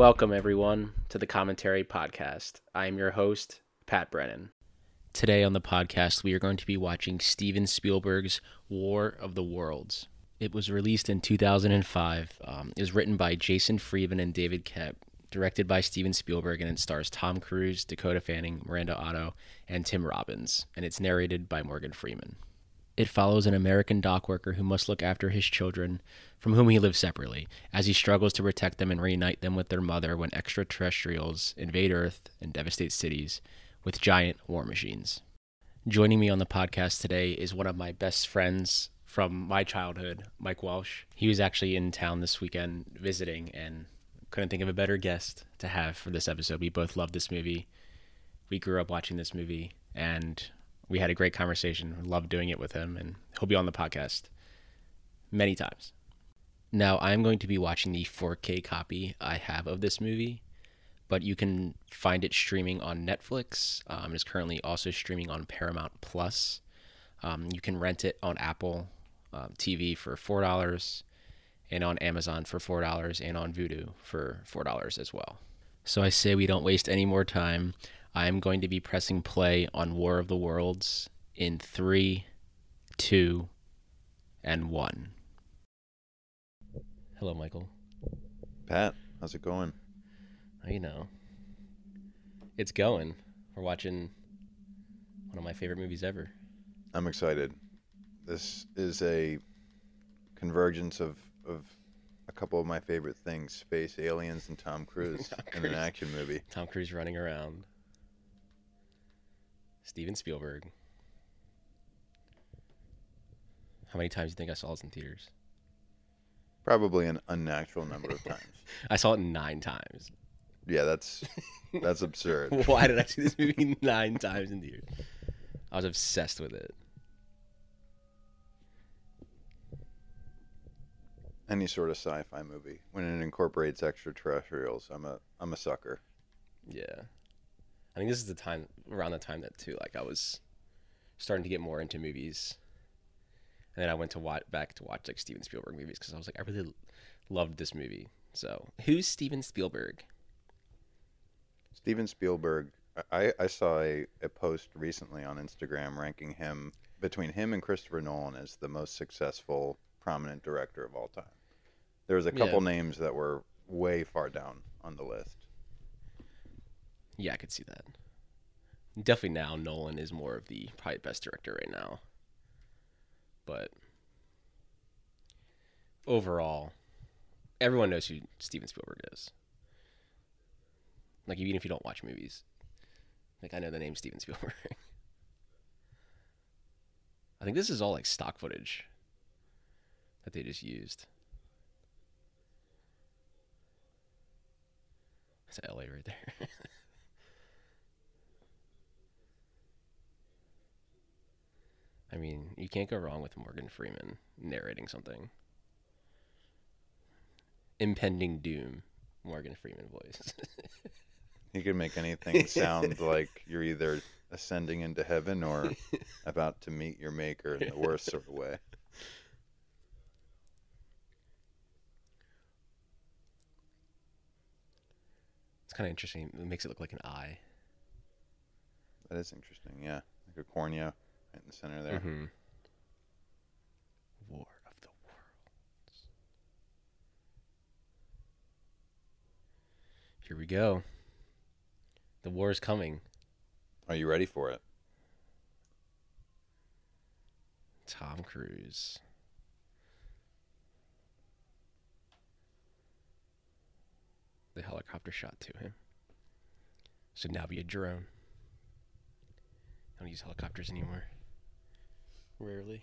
Welcome, everyone, to the Commentary Podcast. I am your host, Pat Brennan. Today on the podcast, we are going to be watching Steven Spielberg's War of the Worlds. It was released in 2005. Um, it was written by Jason Friedman and David Koepp, directed by Steven Spielberg, and it stars Tom Cruise, Dakota Fanning, Miranda Otto, and Tim Robbins, and it's narrated by Morgan Freeman. It follows an American dock worker who must look after his children, from whom he lives separately, as he struggles to protect them and reunite them with their mother when extraterrestrials invade Earth and devastate cities with giant war machines. Joining me on the podcast today is one of my best friends from my childhood, Mike Welsch. He was actually in town this weekend visiting and couldn't think of a better guest to have for this episode. We both love this movie. We grew up watching this movie and we had a great conversation. Loved doing it with him, and he'll be on the podcast many times. Now, I'm going to be watching the 4K copy I have of this movie, but you can find it streaming on Netflix. Um, it's currently also streaming on Paramount Plus. Um, you can rent it on Apple um, TV for four dollars, and on Amazon for four dollars, and on Vudu for four dollars as well. So I say we don't waste any more time. I'm going to be pressing play on War of the Worlds in three, two, and one. Hello, Michael. Pat, how's it going? You know, it's going. We're watching one of my favorite movies ever. I'm excited. This is a convergence of, of a couple of my favorite things space, aliens, and Tom Cruise, Tom in an action movie. Tom Cruise running around. Steven Spielberg. How many times do you think I saw this in theaters? Probably an unnatural number of times. I saw it nine times. Yeah, that's that's absurd. Why did I see this movie nine times in theaters? I was obsessed with it. Any sort of sci-fi movie when it incorporates extraterrestrials, I'm a I'm a sucker. Yeah. I think this is the time around the time that too, like I was starting to get more into movies. And then I went to watch back to watch like Steven Spielberg movies because I was like, I really loved this movie. So who's Steven Spielberg? Steven Spielberg. I, I saw a, a post recently on Instagram ranking him between him and Christopher Nolan as the most successful prominent director of all time. There was a Yeah. couple names that were way far down on the list. Yeah, I could see that. Definitely now Nolan is more of the probably best director right now. But overall, everyone knows who Steven Spielberg is. Like even if you don't watch movies. Like I know the name Steven Spielberg. I think this is all like stock footage that they just used. That's LA right there. I mean, you can't go wrong with Morgan Freeman narrating something. Impending doom, Morgan Freeman voice. He could make anything sound like you're either ascending into heaven or about to meet your maker in the worst sort of way. it's kind of interesting. It makes it look like an eye. That is interesting. Yeah, like a cornea right in the center there. Mm-hmm. War of the Worlds. Here we go. The war is coming. Are you ready for it? Tom Cruise. The helicopter shot to him. Should now be a drone. I don't use helicopters anymore. Rarely.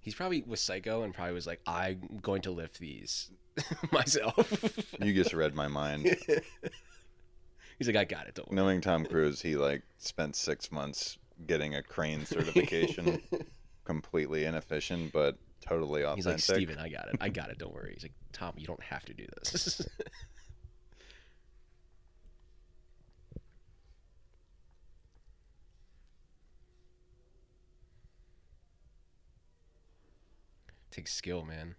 He's probably was psycho and probably was like, I'm going to lift these myself. You just read my mind. He's like, I got it. Don't worry. Knowing Tom Cruise, he like spent six months getting a crane certification. Completely inefficient, but totally authentic. He's like, Steven, I got it. I got it. Don't worry. He's like, Tom, you don't have to do this. Takes skill, man.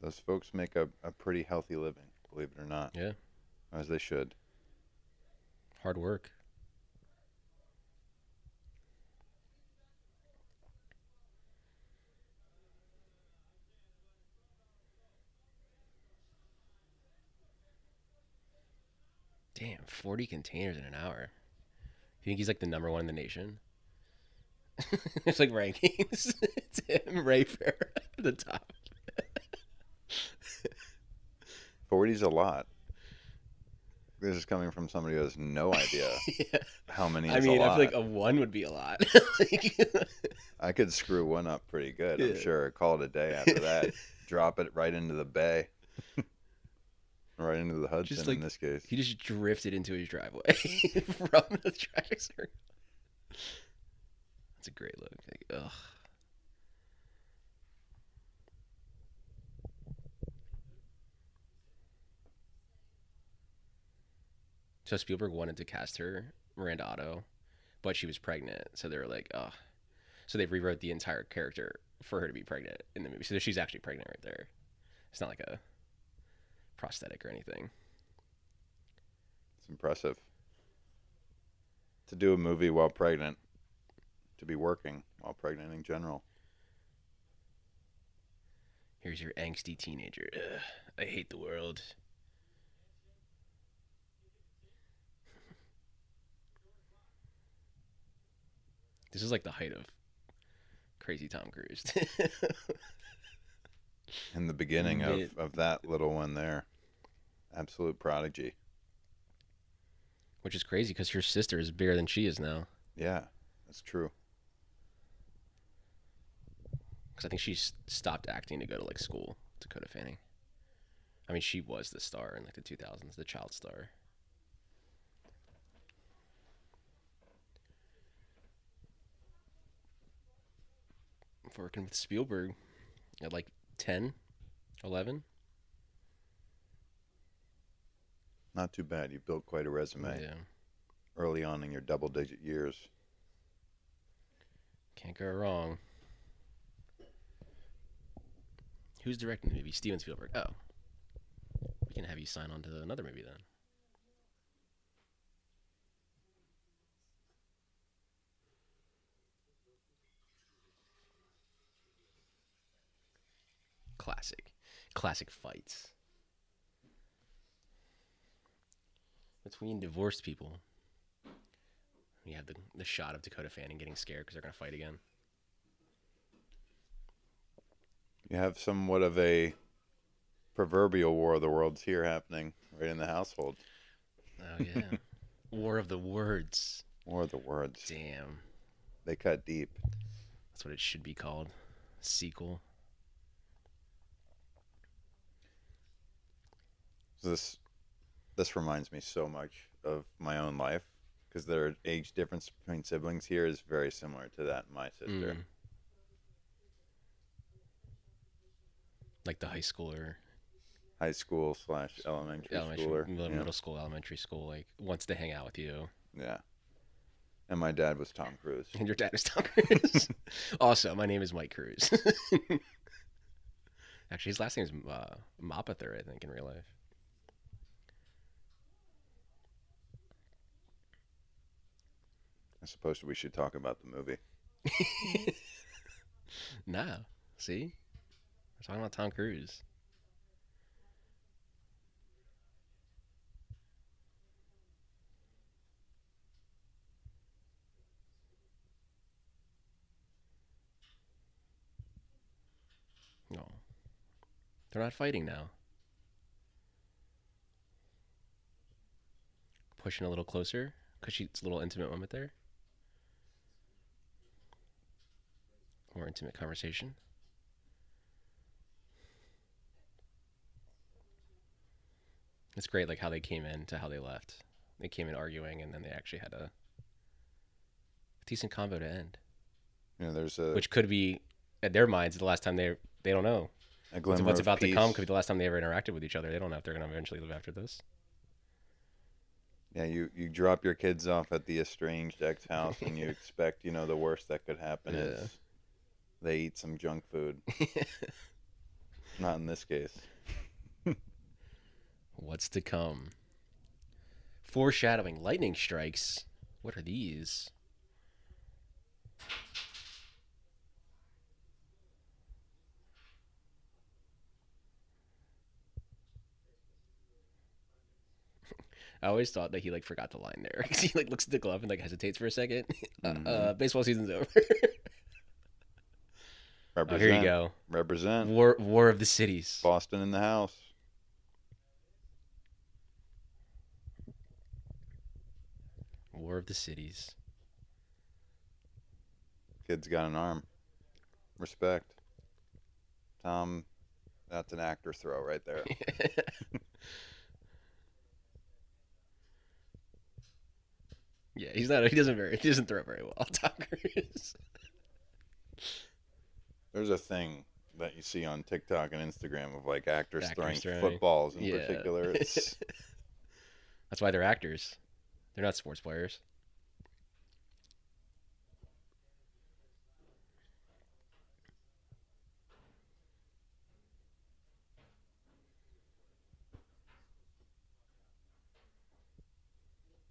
Those folks make a, a pretty healthy living, believe it or not, Yeah. as they should. Hard work. Damn, 40 containers in an hour. You think he's like the number one in the nation? There's like rankings. it's him, Ray Ferrier at the top. 40's a lot. This is coming from somebody who has no idea yeah. how many I mean, I feel like a one would be a lot. Like- I could screw one up pretty good, I'm Yeah. sure. Call it a day after that. Drop it right into the bay. right into the Hudson Just like- in this case. He just drifted into his driveway from the circle. That's a great look. Like, ugh. So Spielberg wanted to cast her Miranda Otto, but she was pregnant. So they were like, ugh. So they rewrote the entire character for her to be pregnant in the movie. So she's actually pregnant right there. It's not like a prosthetic or anything. It's impressive. To do a movie while pregnant, to be working while pregnant in general. Here's your angsty teenager. Ugh, I hate the world. This is like the height of crazy Tom Cruise. In the beginning of, of that little one there. Absolute prodigy. Which is crazy because her sister is bigger than she is now. Yeah, that's true. Because I think she stopped acting to go to like school. Dakota Fanning. I mean, she was the star in like the 2000s, the child star. Working with Spielberg at like 10, 11. Not too bad. You built quite a resume Yeah. early on in your double digit years. Can't go wrong. Who's directing the movie? Steven Spielberg. Oh. We can have you sign on to another movie then. Classic. Classic fights. Between divorced people. You have the, the shot of Dakota Fanning getting scared because they're going to fight again. You have somewhat of a proverbial war of the worlds here happening right in the household. Oh, yeah. War of the Words. War of the words. Damn. They cut deep. That's what it should be called. Sequel. This this reminds me so much of my own life because their age difference between siblings here is very similar to that in my sister. Mm. Like the high schooler, High school slash elementary, elementary, schooler. middle, yeah. middle school, elementary school, like wants to hang out with you. yeah. And my dad was Tom Cruise. And your dad is Tom Cruise. also, my name is Mike Cruise. Actually, his last name is uh, Mapother, I think, in real life. I suppose we should talk about the movie. No. See? We're talking about Tom Cruise. No. They're not fighting now. Pushing a little closer because it's a little intimate moment there. More intimate conversation. It's great, like how they came in to how they left. They came in arguing, and then they actually had a decent combo to end, know, there's a, which could be, at their minds, the last time they they don't know what's, glimmer what's of about peace. to come. Could be the last time they ever interacted with each other. They don't know if they're going to eventually live after this. Yeah, you, you drop your kids off at the estranged ex house and you expect, you know, the worst that could happen Yeah. is they eat some junk food. Not in this case. What's to come? Foreshadowing lightning strikes. What are these? I always thought that he like forgot the line there because he like looks at the glove and like hesitates for a 2nd Mhm. Uh, uh, baseball season's over. oh, here you go. Represent. War War of the Cities. Boston in the house. War of the Cities. Kid's got an arm. Respect. Tom, that's an actor throw right there. yeah, he's not. He doesn't very. He doesn't throw very well. Tom Cruise. There's a thing that you see on TikTok and Instagram of like actors, Actors throwing, throwing- footballs in yeah. particular. It's That's why they're actors. They're not sports players.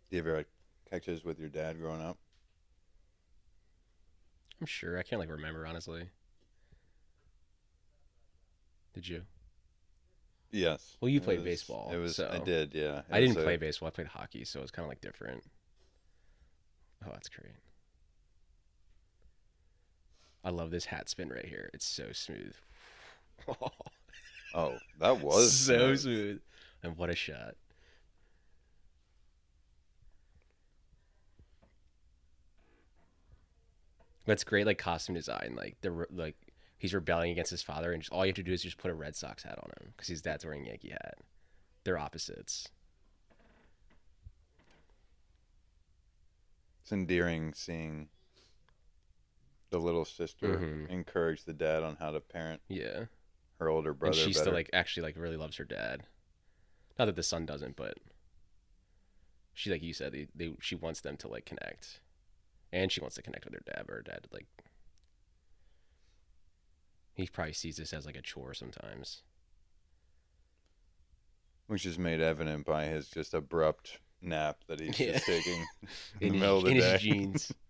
Do you ever like, catches with your dad growing up? I'm sure. I can't like remember honestly. Did you? Yes. Well, you played was- baseball, It was. I did. Yeah. It I didn't a- play baseball. I played hockey, so it was kind of like different. Oh, that's great. I love this hat spin right here. It's so smooth. Oh, that was so smooth. smooth. And what a shot. That's great, like costume design. Like the like he's rebelling against his father, and just, all you have to do is just put a Red Sox hat on him because his dad's wearing a Yankee hat. They're opposites. It's endearing seeing the little sister Mhm. encourage the dad on how to parent Yeah, her older brother. and she better. still like actually like really loves her dad. Not that the son doesn't, but she like you said, they, they she wants them to like connect, and she wants to connect with her dad. But her dad like he probably sees this as like a chore sometimes. which is made evident by his just abrupt nap that he's Yeah. just taking in, in, the middle his, of the in day. his jeans.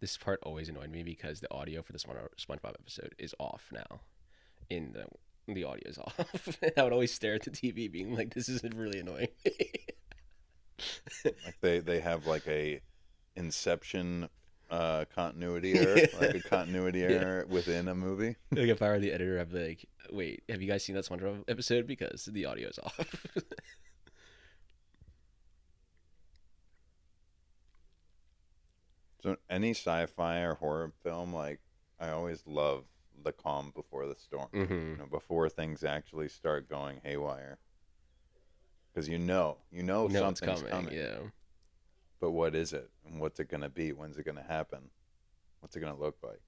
this part always annoyed me because the audio for the Spon- SpongeBob episode is off now. In the the audio is off. I would always stare at the TV, being like, "This is really annoying." like they they have like a Inception uh, continuity error, like a continuity error within a movie. like if I were the editor, I'd be like, "Wait, have you guys seen that SpongeBob episode? Because the audio is off." So any sci-fi or horror film, like I always love the calm before the storm. hmm You know, before things actually start going haywire. Because you know, you know, no, it's something's coming. coming. Yeah. But what is it? And what's it going to be? When's it going to happen? What's it going to look like?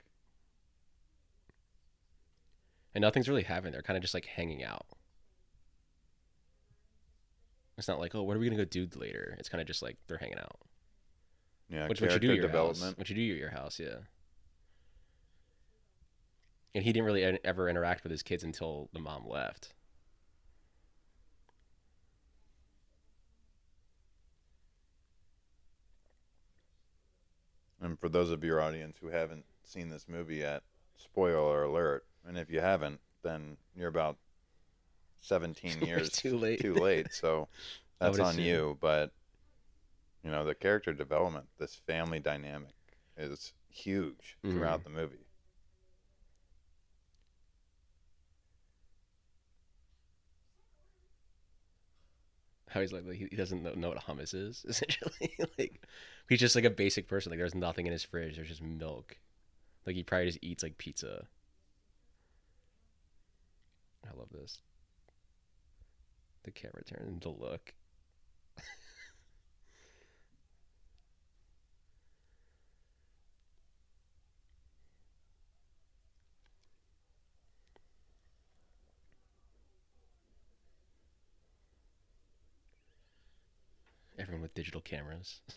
and nothing's really happening. They're kind of just like hanging out. It's not like, oh, what are we gonna go do later? It's kind of just like they're hanging out. Yeah, Which what you do at your development. house. What you do at your house, yeah. And he didn't really ever interact with his kids until the mom left. And for those of your audience who haven't seen this movie yet, spoiler alert. And if you haven't, then you're about 17 years too late. Too late. So that's on assume. you. But, you know, the character development, this family dynamic is huge Mm-hmm. throughout the movie. How he's like, he doesn't know, what hummus is essentially. like he's just like a basic person. Like there's nothing in his fridge. There's just milk. Like he probably just eats like pizza. I love this. The camera turn, the look. Everyone with digital cameras.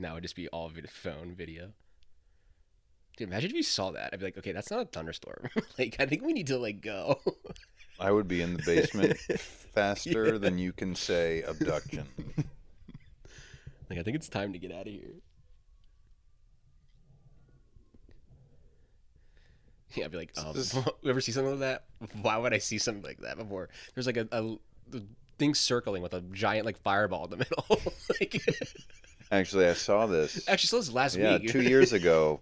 Now it'd just be all vid- phone video. Dude, imagine if you saw that. I'd be like, okay, that's not a thunderstorm. like, I think we need to like go. I would be in the basement faster Yeah. than you can say abduction. like, I think it's time to get out of here. Yeah, I'd be like, um, ever see something like that? Why would I see something like that before? There's like a, a, a thing circling with a giant like fireball in the middle. like, Actually, I saw this. actually, so this is last yeah, week. two years ago.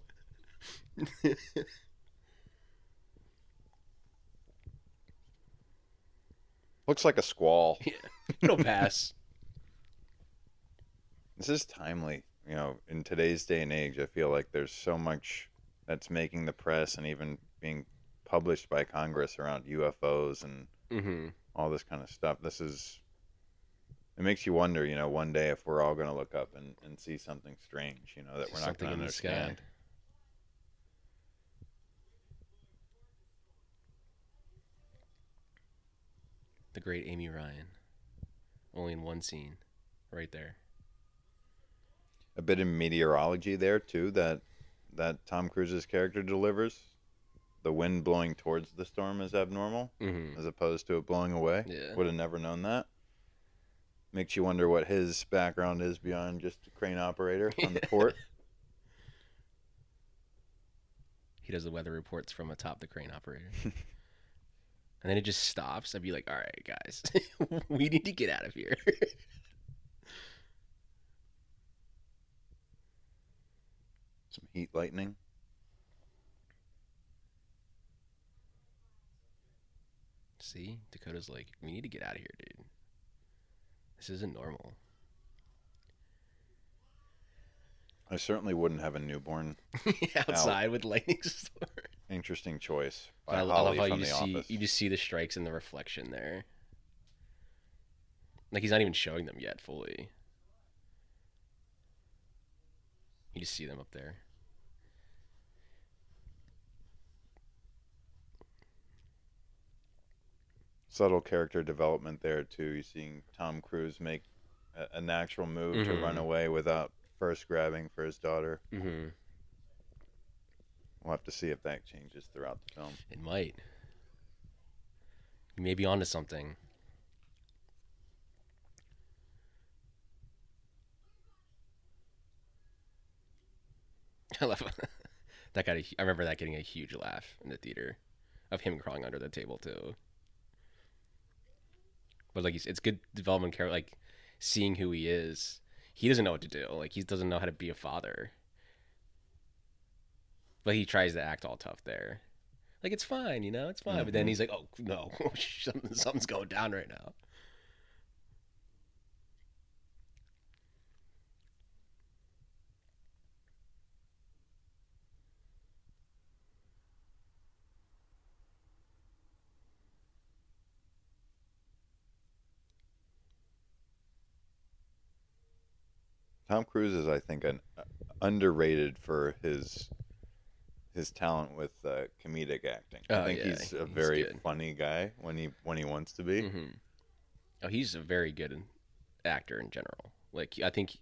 Looks like a squall. It'll pass. This is timely. You know, in today's day and age, I feel like there's so much that's making the press and even being published by Congress around UFOs and hmm all this kind of stuff. This is. It makes you wonder, you know, one day if we're all going to look up and, and see something strange, you know, that we're not going to in the sky. understand. The great Amy Ryan. Only in one scene, right there. a bit of meteorology there too that that Tom Cruise's character delivers. The wind blowing towards the storm is abnormal Mm-hmm. as opposed to it blowing away. Yeah. Would have never known that. Makes you wonder what his background is beyond just a crane operator on the port. He does the weather reports from atop the crane operator. and then it just stops. I'd be like, all right, guys, we need to get out of here. Some heat lightning. See, Dakota's like, we need to get out of here, dude. This isn't normal. I certainly wouldn't have a newborn. Outside with lightning storm. Interesting choice I, love how from you the see office. you just see the strikes in the reflection there. Like he's not even showing them yet fully. You just see them up there. Subtle character development there too. You're seeing Tom Cruise make a, a natural move to Mhm. run away without first grabbing for his daughter. Mm-hmm. We'll have to see if that changes throughout the film. It might. You may be onto something. I love that got a, I remember that getting a huge laugh in the theater of him crawling under the table too. But like he's, it's good development character like seeing who he is. He doesn't know what to do. Like he doesn't know how to be a father. But he tries to act all tough there. Like it's fine, you know, it's fine. But then Mhm. he's like, "Oh no, something, something's going down right now." Tom Cruise is, I think, an uh, underrated for his his talent with uh, comedic acting. Oh, I think yeah, he's a he's very good. funny guy when he when he wants to be. hmm Oh, he's a very good actor in general. Like I think,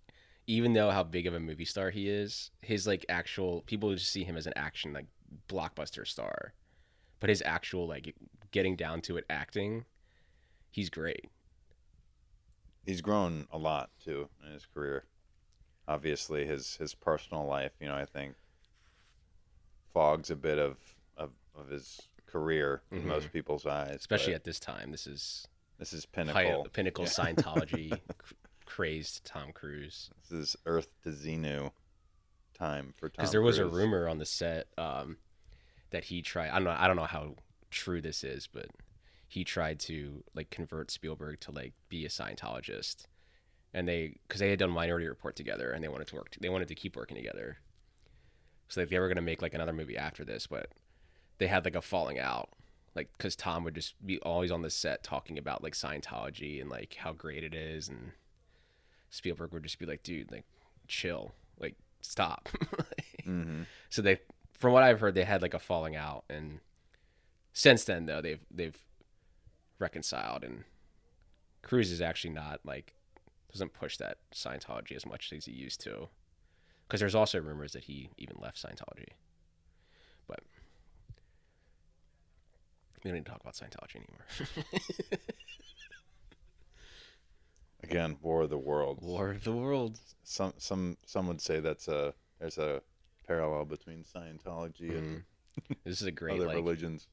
even though how big of a movie star he is, his like actual people just see him as an action like blockbuster star, but his actual like getting down to it acting, he's great. He's grown a lot too in his career. Obviously, his his personal life, you know, I think fogs a bit of of, of his career in Mhm. most people's eyes. Especially at this time, this is this is pinnacle. of- pinnacle Yeah. Scientology cr- crazed Tom Cruise. This is Earth to Xenu time for Tom. because there was a rumor on the set um, that he tried. I don't know. I don't know how true this is, but he tried to like convert Spielberg to like be a Scientologist, and they because they had done Minority Report together, and they wanted to work. They wanted to keep working together. So like, they were gonna make like another movie after this, but they had like a falling out. Like, because Tom would just be always on the set talking about like Scientology and like how great it is, and Spielberg would just be like, "Dude, like, chill, like, stop." Mhm. So they, from what I've heard, they had like a falling out, and since then though they've they've reconciled, and Cruise is actually not like doesn't push that Scientology as much as he used to. because there's also rumors that he even left Scientology. But we don't need to talk about Scientology anymore. Again, War of the Worlds. War of the Worlds. Some some some would say that's a there's a parallel between Scientology and mm-hmm. This is a great other like. religions.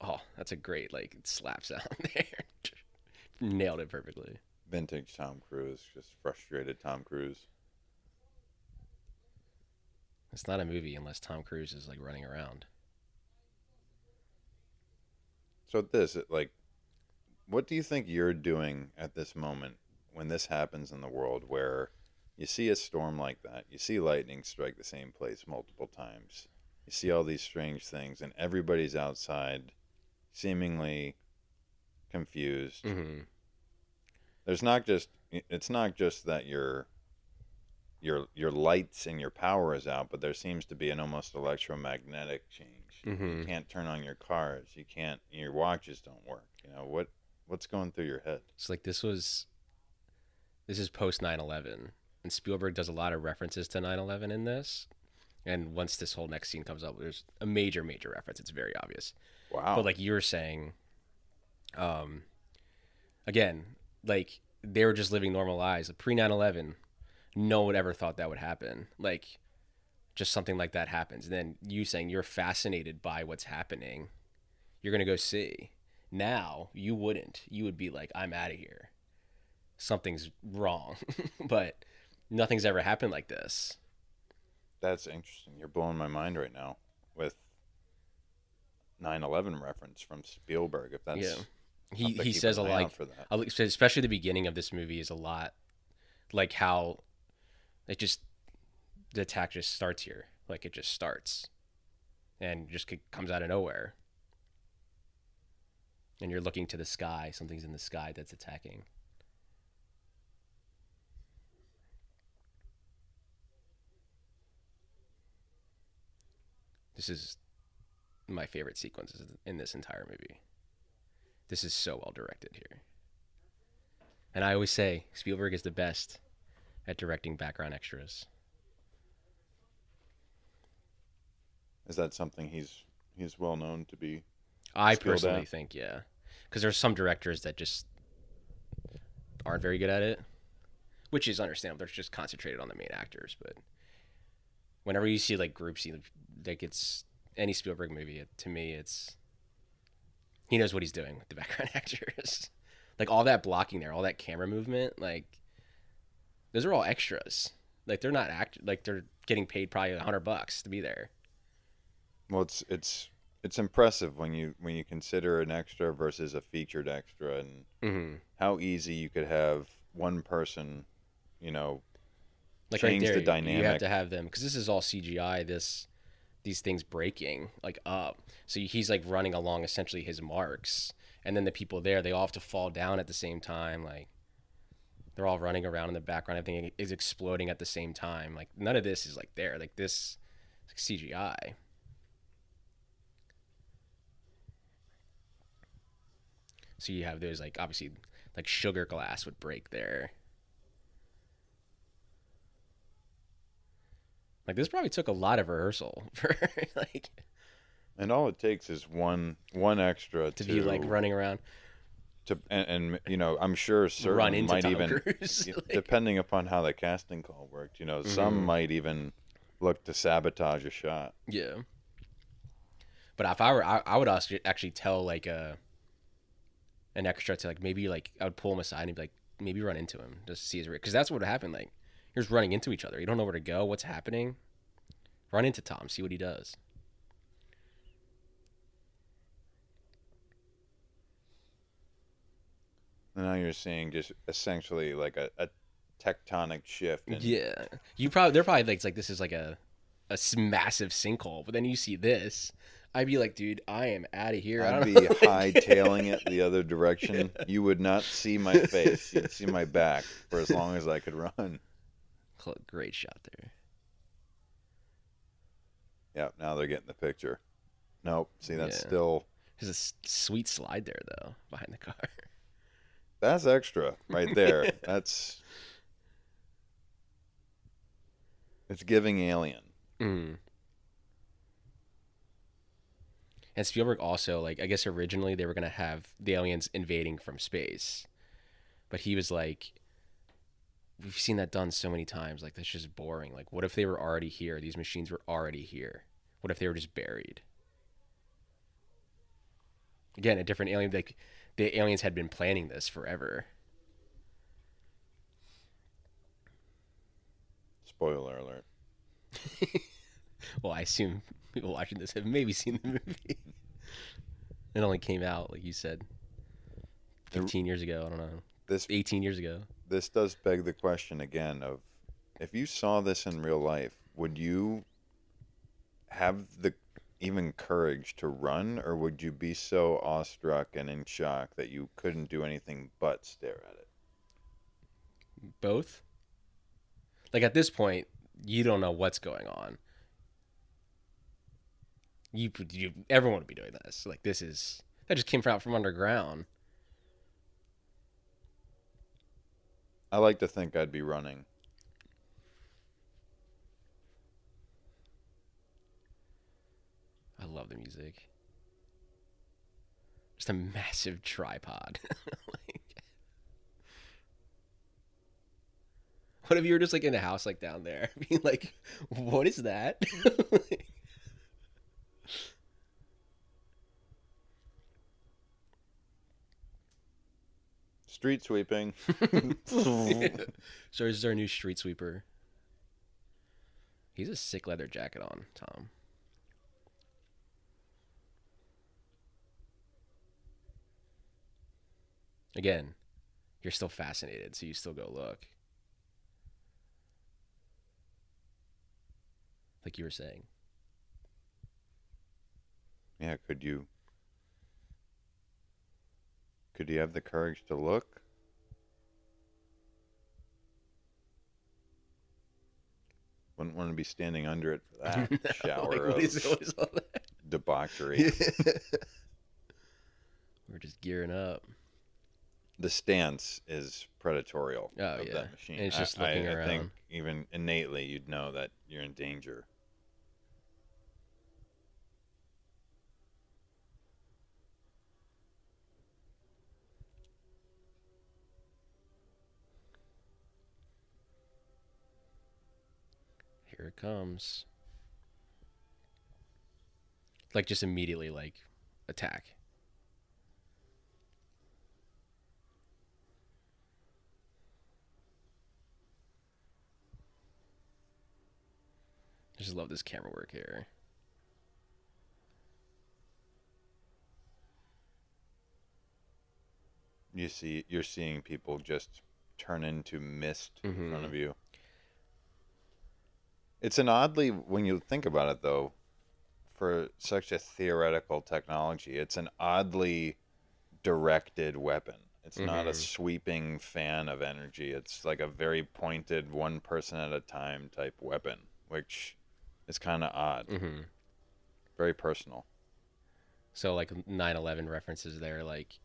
Oh, that's a great like slap sound there. Nailed it perfectly. Vintage Tom Cruise, just frustrated Tom Cruise. It's not a movie unless Tom Cruise is like running around. So this, it, like, what do you think you're doing at this moment when this happens in the world, where you see a storm like that, you see lightning strike the same place multiple times, you see all these strange things, and everybody's outside, seemingly confused. Mm-hmm. There's not just it's not just that your your your lights and your power is out, but there seems to be an almost electromagnetic change. Mm-hmm. You can't turn on your cars. You can't. Your watches don't work. You know what? What's going through your head? It's like this was this is post 9/11 and Spielberg does a lot of references to 9/11 in this. And once this whole next scene comes up, there's a major major reference. It's very obvious. Wow. But like you were saying um again, like they were just living normal lives. Pre 9/11, no one ever thought that would happen. Like just something like that happens. And then you saying you're fascinated by what's happening. You're going to go see. Now, you wouldn't. You would be like, I'm out of here. Something's wrong. but nothing's ever happened like this. That's interesting. You're blowing my mind right now with 9/11 reference from Spielberg. If that's yeah. He he says a lot for that. Especially the beginning of this movie is a lot like how it just the attack just starts here. Like it just starts and just comes out of nowhere. And you're looking to the sky something's in the sky that's attacking. This is my favorite sequences in this entire movie this is so well directed here. And I always say Spielberg is the best at directing background extras. Is that something he's he's well known to be? I personally at. think, yeah, because there's some directors that just aren't very good at it, which is understandable. They're just concentrated on the main actors. But whenever you see like groups, you- like it's any Spielberg movie, it, to me, it's he knows what he's doing with the background actors. like all that blocking there, all that camera movement, like those are all extras. Like they're not act like they're getting paid probably a hundred bucks to be there. Well, it's it's it's impressive when you when you consider an extra versus a featured extra, and Mm-hmm. how easy you could have one person, you know, like change right the dynamic. You have to have them because this is all CGI. This these things breaking like up. So he's like running along essentially his marks, and then the people there they all have to fall down at the same time. Like they're all running around in the background. Everything is exploding at the same time. Like none of this is like there. Like this like CGI. So you have those like obviously like sugar glass would break there. Like this probably took a lot of rehearsal for like and all it takes is one one extra to to, be like running around. to and, and you know I'm sure certain Run into might Tom even Cruise, like- depending upon how the casting call worked. You know, some Mhm. might even look to sabotage a shot. Yeah. But if I were, I, I would actually tell like a an extra to like maybe like I would pull him aside and be like maybe run into him just to see his reaction. because that's what happened. Like you're just running into each other. You don't know where to go. What's happening? Run into Tom. See what he does. And now you're seeing just essentially like a, a tectonic shift. And Yeah, you probably they're probably like it's like this is like a a massive sinkhole. But then you see this, I'd be like, dude, I am out of here. I I'd be know. hightailing it the other direction. You would not see my face. You'd see my back for as long as I could run. Cl- Great shot there. Yep, now they're getting the picture. Nope. See, that's Yeah. still There's a s- sweet slide there though behind the car. that's extra right there. that's It's giving Alien. Mm. And Spielberg also like I guess originally they were gonna have the aliens invading from space, but he was like, "We've seen that done so many times. Like that's just boring. Like what if they were already here? These machines were already here. What if they were just buried?" Again, a different alien. Like the aliens had been planning this forever. Spoiler alert. Well, I assume people watching this have maybe seen the movie. it only came out, like you said, The- 15 years ago. I don't know. This 18 years ago. This does beg the question again of if you saw this in real life, would you have the even courage to run or would you be so awestruck and in shock that you couldn't do anything but stare at it? Both. Like at this point, you don't know what's going on. You, you everyone would be doing this. Like this is that just came out from underground. I like to think I'd be running. I love the music. Just a massive tripod. like, what if you were just like in a house like down there, being like, "What is that?" Street sweeping. so this is our new street sweeper. He's a sick leather jacket on, Tom. Again, you're still fascinated, so you still go look. Like you were saying. Yeah, could you could you have the courage to look? Wouldn't want to be standing under it for that shower Like, of what is- what is all that? debauchery. We're just gearing up. the stance is predatorial Oh, of yeah. that machine. And it's I- just I, looking I think even innately you'd know that you're in danger. Here it comes. Like just immediately like attack. I just love this camera work here. You see, you're seeing people just turn into mist in front Mhm. of you. It's an oddly, when you think about it, though, for such a theoretical technology, it's an oddly directed weapon. It's not a Mhm. sweeping fan of energy. It's like a very pointed, one person at a time type weapon, which is kind of odd. Mm-hmm. Very personal. So like 9/11 references there, like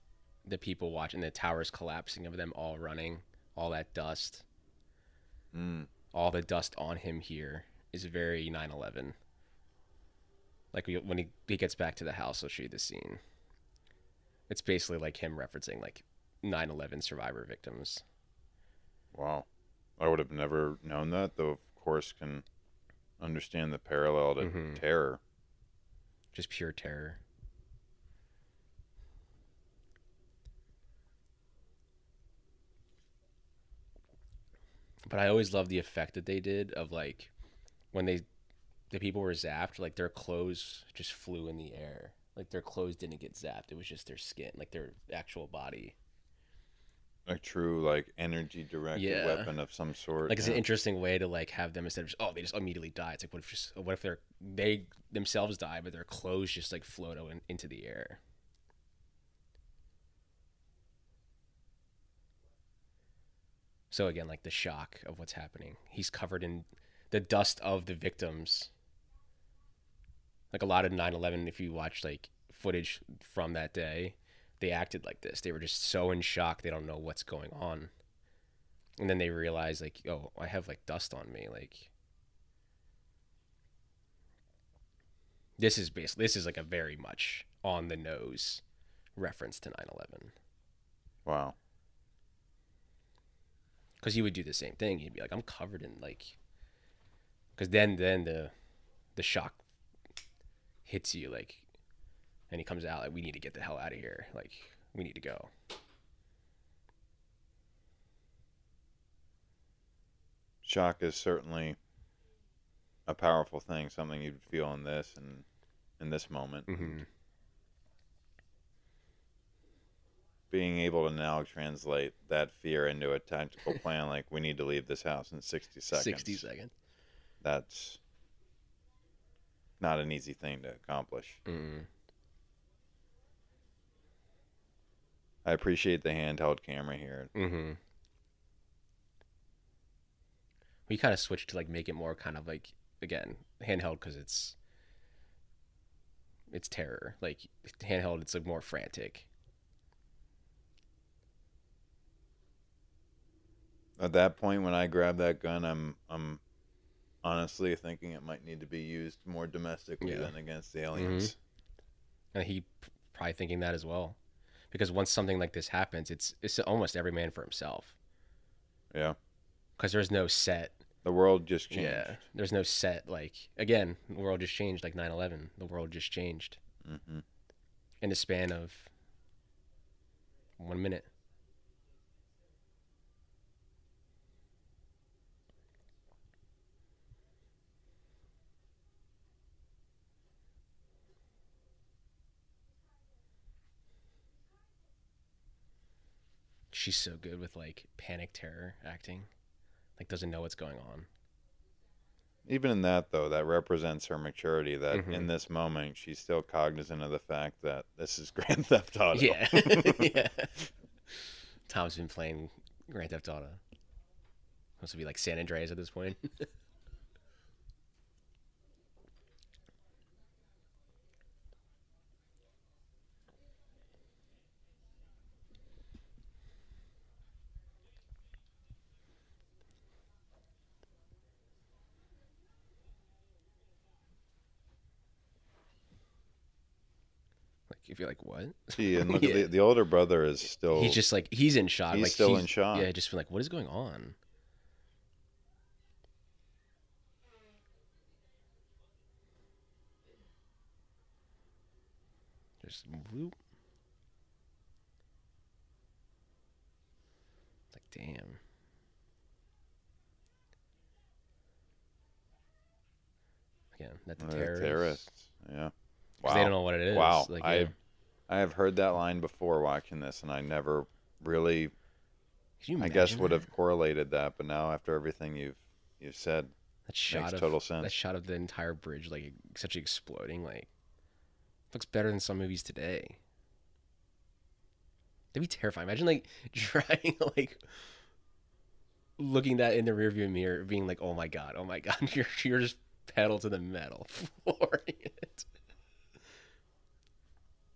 the people watching the towers collapsing of them all running, all that dust, Mm. All the dust on him here is very 9/11. Like we- when he, he gets back to the house, I'll show you the scene. It's basically like him referencing like 9/11 survivor victims. Wow. I would have never known that, though, of course, can understand the parallel to Mhm. terror. Just pure terror. But I always loved the effect that they did of like when they the people were zapped, like their clothes just flew in the air. Like their clothes didn't get zapped. It was just their skin, like their actual body. A true, like, energy directed Yeah. weapon of some sort. Like it's yeah. an interesting way to like have them instead of just oh they just immediately die. It's like what if just what if they're they themselves die but their clothes just like float out in, into the air. So again, like the shock of what's happening. He's covered in the dust of the victims. Like a lot of 9/11 if you watch like footage from that day, they acted like this. They were just so in shock, they don't know what's going on. And then they realize like, "Oh, I have like dust on me." Like This is basically this is like a very much on the nose reference to 9/11. Wow because he would do the same thing. He'd be like, "I'm covered in like," because then then the the shock hits you like, and he comes out like, "We need to get the hell out of here. Like, we need to go." Shock is certainly a powerful thing, something you'd feel in this and in this moment. Mm-hmm. Being able to now translate that fear into a tactical plan, like we need to leave this house in 60 seconds. 60 seconds. That's not an easy thing to accomplish. Mm. I appreciate the handheld camera here. Mm-hmm. We kind of switched to like make it more kind of like again handheld because it's it's terror. Like handheld, it's like more frantic. At that point, when I grab that gun, I'm I'm honestly thinking it might need to be used more domestically Yeah. Mm-hmm. than against the aliens. And he probably thinking that as well, because once something like this happens, it's it's almost every man for himself. Yeah, Because there's no set. the world just changed. Yeah, there's no set. Like again, the world just changed. Like 9/11, the world just changed hmm in the span of one minute. She's so good with like panic terror acting. Like doesn't know what's going on. Even in that, though, that represents her maturity. That Mhm. in this moment, she's still cognizant of the fact that this is Grand Theft Auto. Yeah. yeah. Tom's been playing Grand Theft Auto. Supposed to be like San Andreas at this point. you're like what? See, and look Yeah. at the, the older brother is still. He's just like he's in shock. He's like still in shock. Yeah, just like, what is going on? Just whoop. Like damn. Again, that the uh, terrorists. Yeah. 'cause They don't know what it is. Wow. Like, yeah. I have heard that line before watching this, and I never really, I guess, would have correlated that. But now, after everything you've you've said, That shot Makes of total sense. that shot of the entire bridge, like such exploding, like looks better than some movies today. That'd be terrifying. Imagine like driving, like looking that in the rearview mirror, being like, "Oh my god, oh my god, you're you're just pedal to the metal, for it."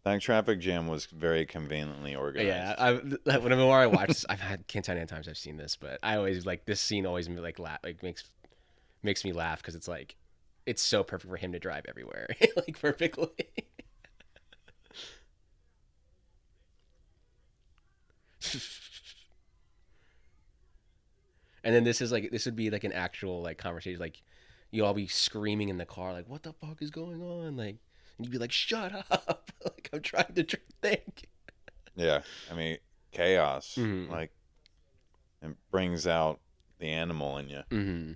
That traffic jam was very conveniently oh, organized. Yeah, I that- whenever I watch this, I've had can't tell you how many times I've seen this, but I always like this scene. Always like laugh, like makes makes me laugh because it's like it's so perfect for him to drive everywhere, like perfectly. and then this is like this would be like an actual like conversation, like you all be screaming in the car, like "What the fuck is going on?" Like, and you'd be like, "Shut up!" like I'm trying to tr- think. Yeah, I mean, chaos. Mhm. Like, it brings out the animal in you. Mm-hmm.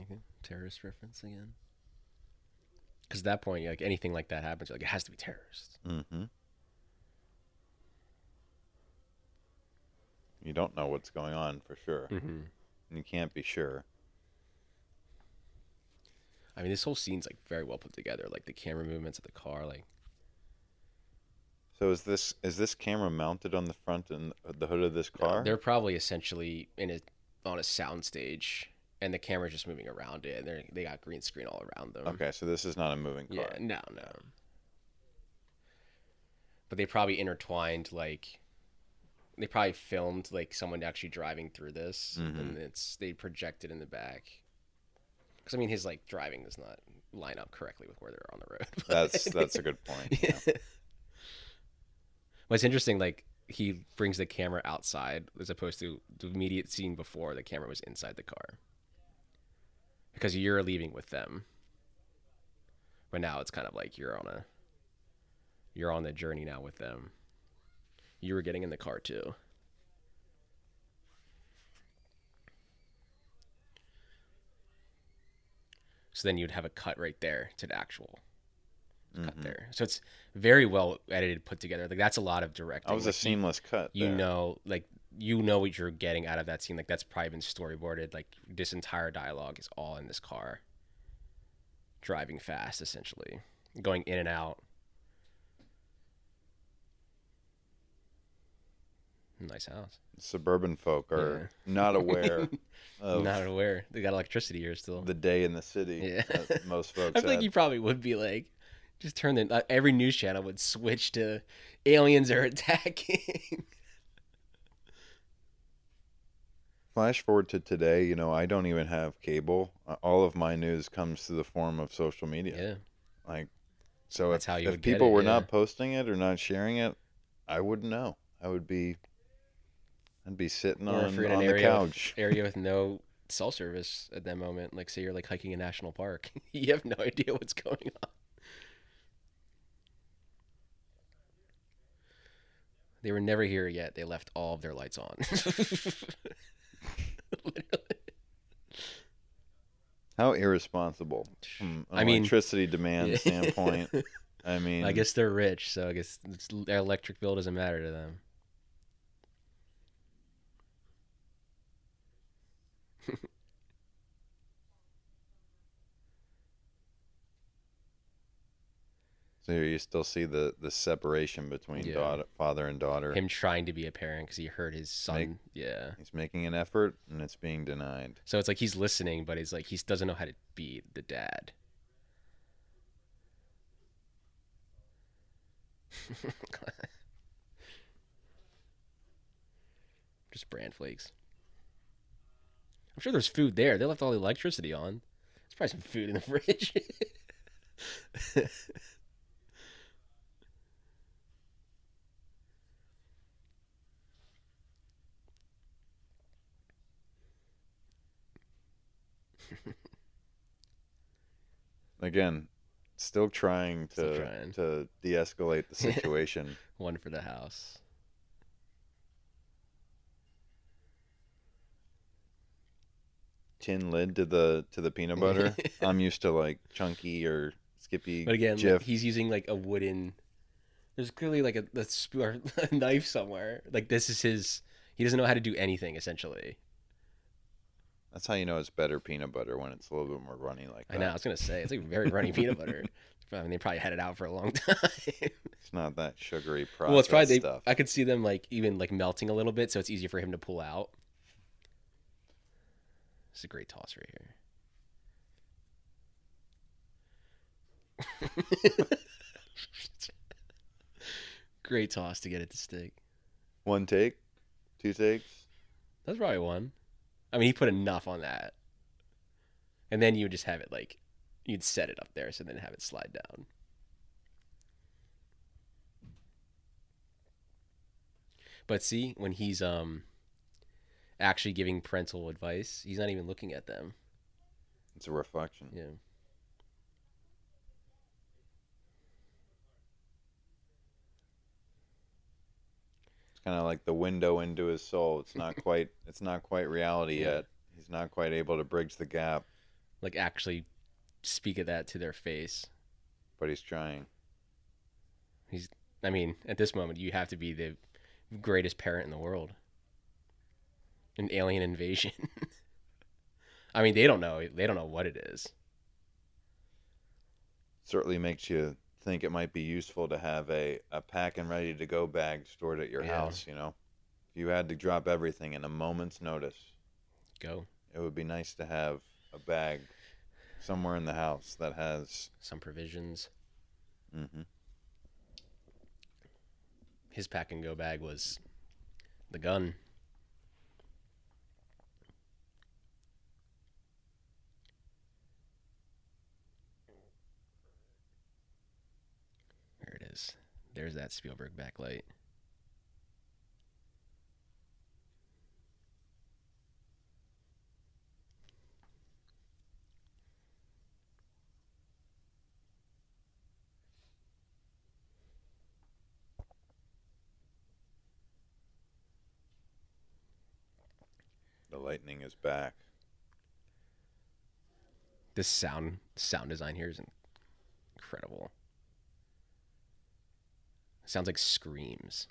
Okay, terrorist reference again. Because at that point, like anything like that happens, you're like it has to be terrorists. Mm-hmm. You don't know what's going on for sure. Mm-hmm. And you can't be sure. I mean, this whole scene's like very well put together. Like the camera movements of the car, like So is this is this camera mounted on the front and the hood of this car? they're probably essentially in a on a sound stage, and the camera's just moving around it, and they they got green screen all around them. Okay, so this is not a moving car. Yeah, no, no. But they probably intertwined like they probably filmed like someone actually driving through this, Mhm. and it's they projected in the back. Because I mean, his like driving does not line up correctly with where they're on the road. That's that's a good point. Yeah. What's interesting, like he brings the camera outside as opposed to the immediate scene before the camera was inside the car. Because you're leaving with them. But now it's kind of like you're on a you're on the journey now with them. You were getting in the car too. So then you'd have a cut right there to the actual cut Mhm. there. So it's very well edited, put together. Like that's a lot of directing. That was a Like, you- seamless cut. you there. know like you know what you're getting out of that scene like that's probably been storyboarded like this entire dialogue is all in this car. Driving fast essentially. Going in and out. Nice house. Suburban folk are not aware of not aware. They got electricity here still. the day in the city. Yeah. most folks. i think you probably would be like just turn the uh, every news channel would switch to aliens are attacking Flash forward to today, you know, I don't even have cable. All of my news comes through the form of social media. yeah Like, so That's if, how you if people it, were yeah. not posting it or not sharing it, I wouldn't know. I would be, I'd be sitting or on, on the area couch. area with no cell service at that moment, like say you're like hiking a national park, you have no idea what's going on. They were never here yet. They left all of their lights on. How irresponsible from an I mean- electricity demand standpoint. I mean, I guess they're rich, so I guess it's, their electric bill doesn't matter to them. So you still see the the separation between Yeah. daughter, father and daughter. Him trying to be a parent because he heard his son. Make- yeah. He's making an effort, and it's being denied. So it's like he's listening, but he's like he doesn't know how to be the dad. Just bran flakes. I'm sure there's food there. They left all the electricity on. There's probably some food in the fridge. Again, still trying to Still trying. to de-escalate the situation. One for the house. Tin lid to the to the peanut butter. I'm used to like chunky or skippy. But again, like, he's using like a wooden. There's clearly like a, a, a knife somewhere. Like this is his. He doesn't know how to do anything essentially. That's how you know it's better peanut butter when it's a little bit more runny like that. I know. I was gonna say it's like very runny peanut butter. I mean, they probably had it out for a long time. It's not that sugary processed well, it's probably they, stuff. I could see them like even like melting a little bit, so it's easier for him to pull out. It's a great toss right here. great toss to get it to stick. One take, two takes. That's probably one. I mean, he put enough on that, and then you would just have it like you'd set it up there, so then have it slide down. But see, when he's um actually giving parental advice, he's not even looking at them. It's a reflection. Yeah. Kind of like the window into his soul. It's not quite. It's not quite reality Yeah. yet. He's not quite able to bridge the gap, Like actually speak of that to their face. but he's trying. He's I mean, at this moment, you have to be the greatest parent in the world. An alien invasion. I mean, they don't know. They don't know what it is. Certainly makes you think it might be useful to have a, a pack and ready to go bag stored at your Yeah. house. You know, if you had to drop everything in a moment's notice, Go. it would be nice to have a bag somewhere in the house that has. Some provisions. Mm-hmm. His pack and go bag was the gun. Is. There's that Spielberg backlight. The lightning is back. This sound sound design here is incredible. Sounds like screams.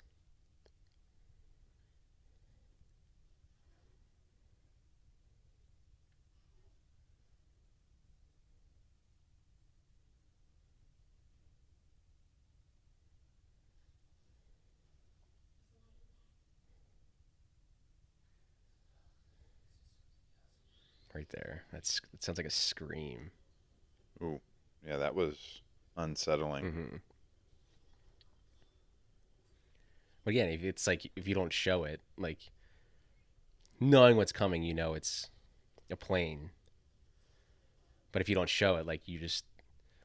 Right there. That's that sounds like a scream. Ooh, yeah, that was unsettling. Mm-hmm. But again, if it's like if you don't show it, like knowing what's coming, you know it's a plane. But if you don't show it, like you just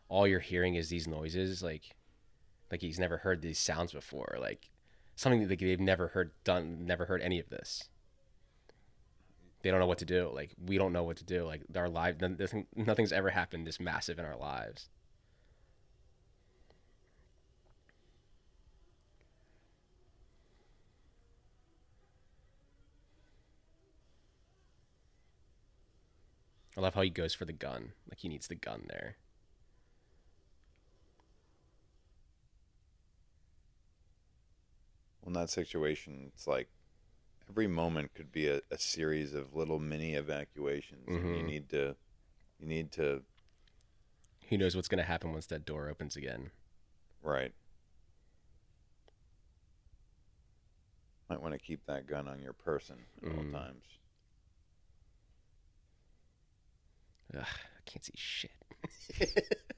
all you're hearing is these noises, like like he's never heard these sounds before, like something that they've never heard done, never heard any of this. They don't know what to do. Like we don't know what to do. Like our life, nothing, nothing's ever happened this massive in our lives. I love how he goes for the gun. Like he needs the gun there. Well, in that situation, it's like every moment could be a, a series of little mini evacuations. And you need to, you need to, Who knows what's gonna happen once that door opens again? right. Might want to keep that gun on your person at all Mhm. times. Ugh, I can't see shit.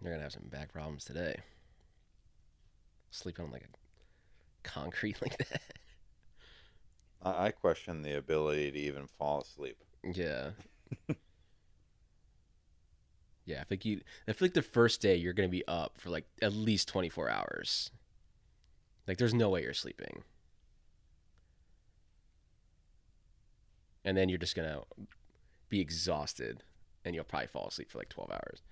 You're gonna have some back problems today. Sleeping on like a concrete like that. I, I question the ability to even fall asleep. Yeah. yeah, I think you I feel like the first day you're gonna be up for like at least twenty four hours. Like there's no way you're sleeping. And then you're just gonna be exhausted and you'll probably fall asleep for like twelve hours.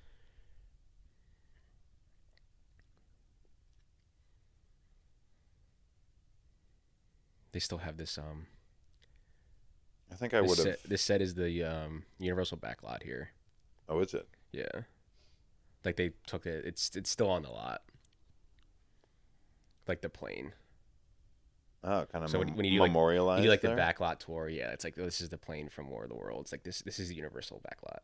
They still have this um I think I would have. this set is the um universal backlot here. Oh, is it? Yeah. Like they took it it's it's still on the lot. Like the plane. Oh, kind of So when- when you do, like-. You do like the backlot tour, yeah. It's like this is the plane from War of the Worlds. Like this this is the universal backlot.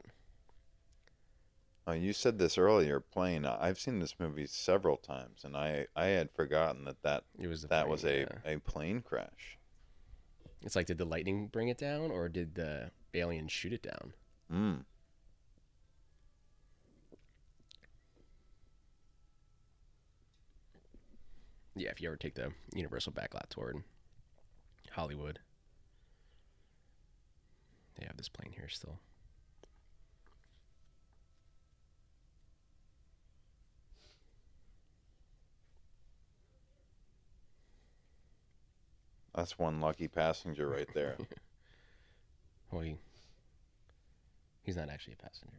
Oh, you said this earlier. Plane. I've seen this movie several times, and I I had forgotten that that It was that plane, was a yeah. a plane crash. It's like did the lightning bring it down or did the alien shoot it down? Mm. Yeah, if you ever take the universal backlot tour in Hollywood. They have this plane here still. That's one lucky passenger right there. Well, he, he's not actually a passenger.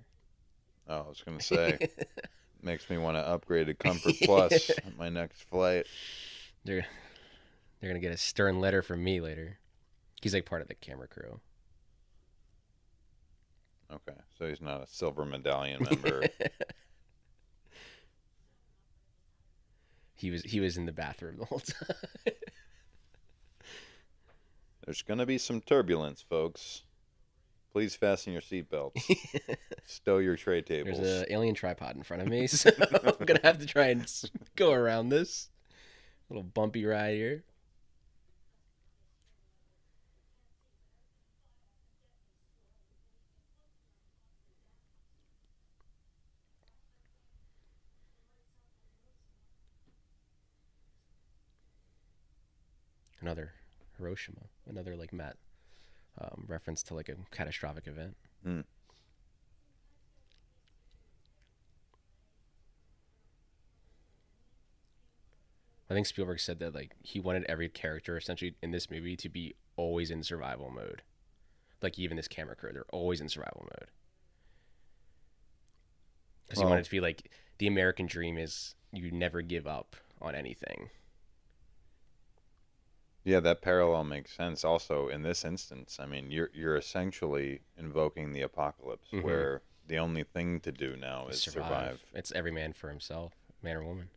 oh, I was gonna say, makes me want to upgrade to Comfort Plus on my next flight. They're they're gonna get a stern letter from me later. He's like part of the camera crew. Okay, so he's not a silver medallion member. he was he was in the bathroom the whole time. There's gonna be some turbulence, folks. Please fasten your seatbelts. Stow your tray tables. There's an alien tripod in front of me, so I'm gonna have to try and go around this little bumpy ride here. Another Hiroshima, another like Matt um, reference to like a catastrophic event. Hmm. I think Spielberg said that like he wanted every character essentially in this movie to be always in survival mode. Like even this camera crew, they're always in survival mode. Because he Well- wanted it to be like the American dream is you never give up on anything. Yeah, that parallel makes sense. Also, in this instance, I mean, you're you're essentially invoking the apocalypse, Mhm. where the only thing to do now is survive. It's every man for himself, man or woman.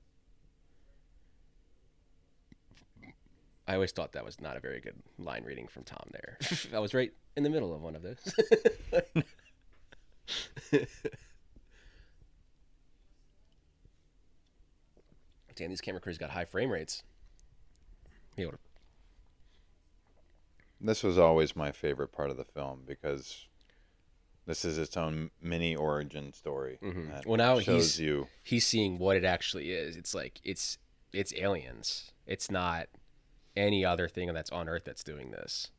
I always thought that was not a very good line reading from Tom there. I was right in the middle of one of those. Damn, these camera crews got high frame rates. Be able to- This was always my favorite part of the film because this is its own mini origin story. Mhm. Well, now shows he's- you. he's seeing what it actually is. It's like it's it's aliens. It's not any other thing that's on Earth that's doing this.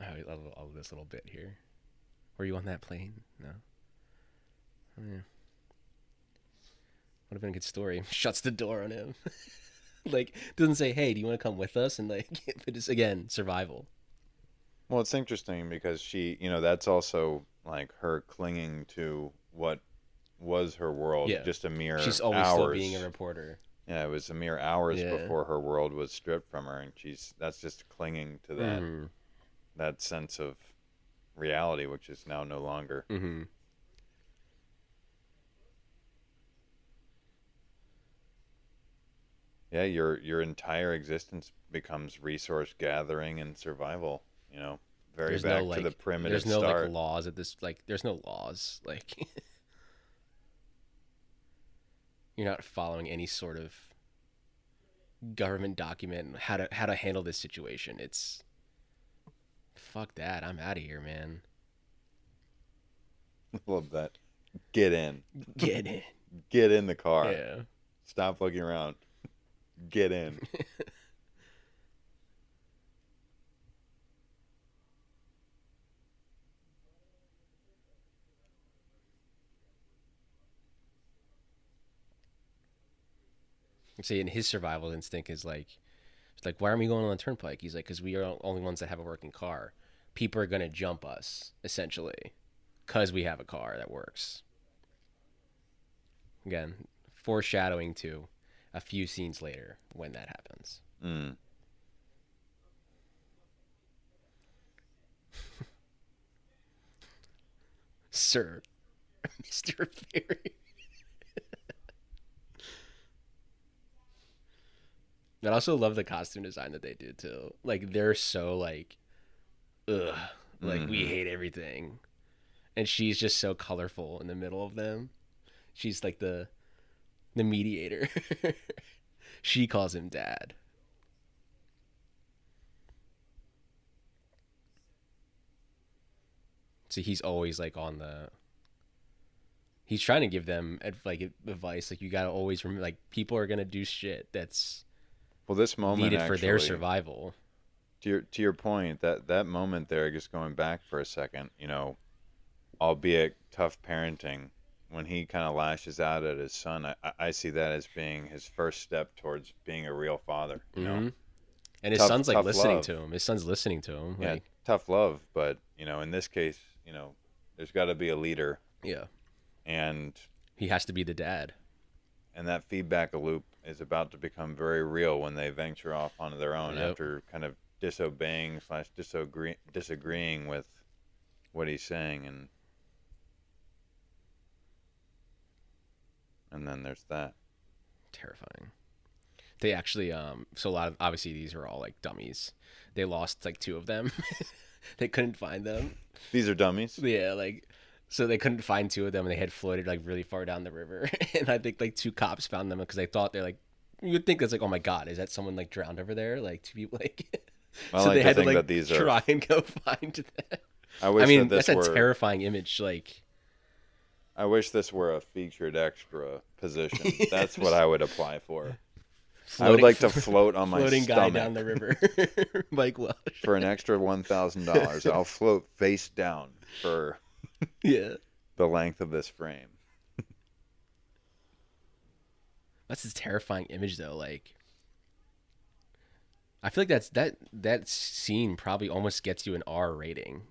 I love, love this little bit here. Were you on that plane? No. Oh, yeah. Would have been a good story. Shuts the door on him. like doesn't say, "Hey, do you want to come with us?" And like, but just again, survival. Well, it's interesting because she, you know, that's also like her clinging to what was her world Yeah. just a mere She's always hours. still being a reporter. Yeah, it was a mere hours Yeah. before her world was stripped from her, and she's that's just clinging to that Mhm. That sense of reality, which is now no longer. Mm-hmm. Yeah, your your entire existence becomes resource gathering and survival. You know, very There's back no like, to the primitive there's no start. like laws at this. Like, there's no laws. Like, you're not following any sort of government document how to how to handle this situation. It's fuck that. I'm out of here, man. Love that. Get in. Get in. Get in the car. Yeah. Stop looking around. Get in. See, and his survival instinct is like, it's like, why aren't we going on the turnpike? He's like, because we are the only ones that have a working car. People are gonna jump us essentially, because we have a car that works. Again, foreshadowing to a few scenes later when that happens. Mm. Sir, Mister Ferrier. I also love the costume design that they do too. Like they're so like, ugh, like we Mhm. hate everything, and she's just so colorful in the middle of them. She's like the, the mediator. she calls him dad. So he's always like on the. He's trying to give them like advice, like you gotta always remember, like people are gonna do shit that's Well, this moment needed for their survival. to your to your point that that moment there just going back for a second you know albeit tough parenting when he kind of lashes out at his son I, I- see that as being his first step towards being a real father you know Mhm. And his Tough- son's like listening love. to him. His son's listening to him. yeah Like, tough love but you know in this case you know there's got to be a leader yeah. and He has to be the dad. and that feedback loop is about to become very real when they venture off onto their own Yep. after kind of disobeying slash disagree, disagreeing with what he's saying and and then there's that Terrifying. They actually, um, so a lot of obviously these are all like dummies. They lost like two of them. they couldn't find them. these are dummies Yeah, like so they couldn't find two of them, and they had floated like really far down the river. and I think like two cops found them because they thought they're like you would think that's like oh my god is that someone like drowned over there like two people like I so like they to had to like these are. try and go find them. I wish I mean, that this that's a terrifying image. Like, I wish this were a featured extra position. That's what I would apply for. I would like to float on my floating guy stomach down the river, Mike Welsch. for an extra one thousand dollars. I'll float face down for Yeah, the length of this frame. that's a terrifying image, though. Like, I feel like that's that that scene probably almost gets you an R rating.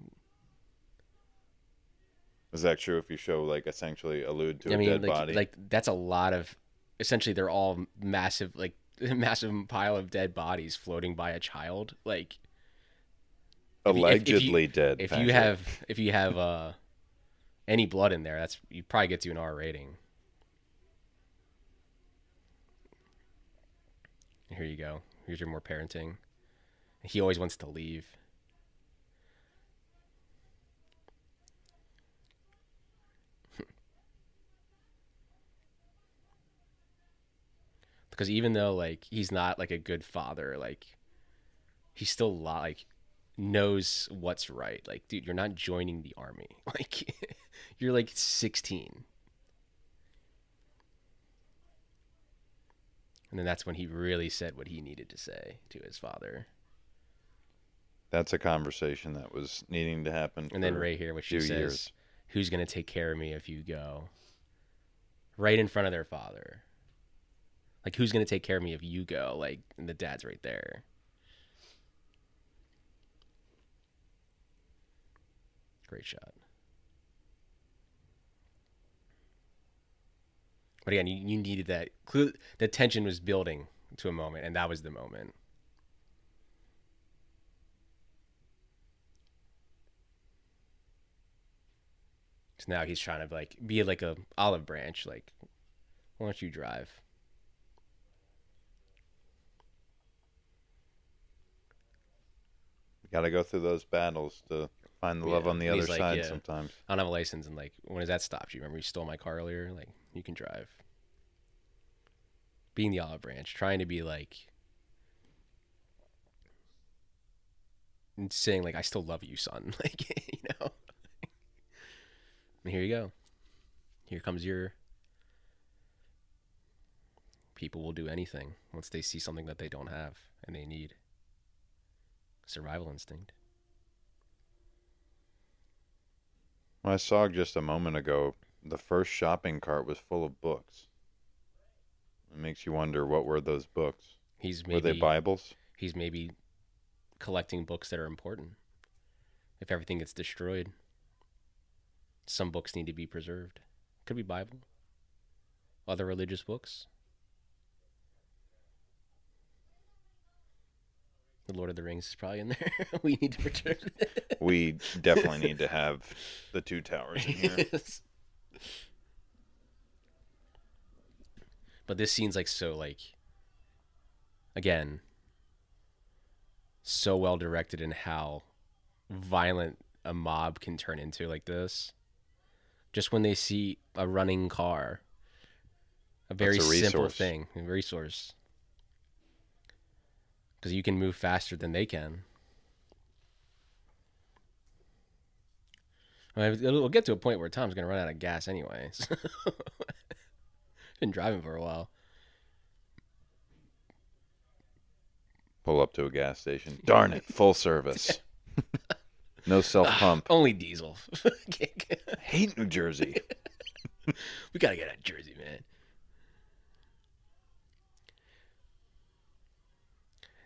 Is that true? If you show like essentially allude to a I mean, dead like, body, like that's a lot of. Essentially, they're all massive, like massive pile of dead bodies floating by a child. Like, if you- if- if you- allegedly dead. if you have if you have uh any blood in there, that's you probably gets you an R rating. Here you go. Here's your more parenting. He always wants to leave. because even though like he's not like a good father, like he's still li- like knows what's right. Like, dude, you're not joining the army. Like, you're like 16. And then that's when he really said what he needed to say to his father. that's a conversation that was needing to happen. And then right here, what she says, years. "Who's gonna take care of me if you go?" Right in front of their father. Like, who's gonna take care of me if you go? Like, and the dad's right there. Great shot. But again, you, you needed that. Clue, the tension was building to a moment, and that was the moment. So now he's trying to like be like a olive branch. Like, why don't you drive? Got to go through those battles to find the love Yeah, on the and other like, side. yeah. Sometimes I don't have a license, and like, when does that stop you? Remember, you stole my car earlier. Like, you can drive. Being the olive branch, trying to be like, and saying like, I still love you, son. Like, you know. and here you go. Here comes your. People will do anything once they see something that they don't have and they need. Survival instinct. Well, I saw just a moment ago the first shopping cart was full of books. It makes you wonder what were those books? He's were they Bibles? he's maybe collecting books that are important. If everything gets destroyed, some books need to be preserved. Could be Bible, other religious books. The Lord of the Rings is probably in there. we need to it. We definitely need to have the two towers in here. Yes. But this scene's like so like again so well directed in how violent a mob can turn into like this. Just when they see a running car. A very a simple thing, a resource. Because you can move faster than they can. I mean, It'll get to a point where Tom's gonna run out of gas anyways. Been driving for a while. Pull up to a gas station. Darn it, full service. no self pump. Ah, only diesel. Hate New Jersey. we gotta get out of Jersey, man.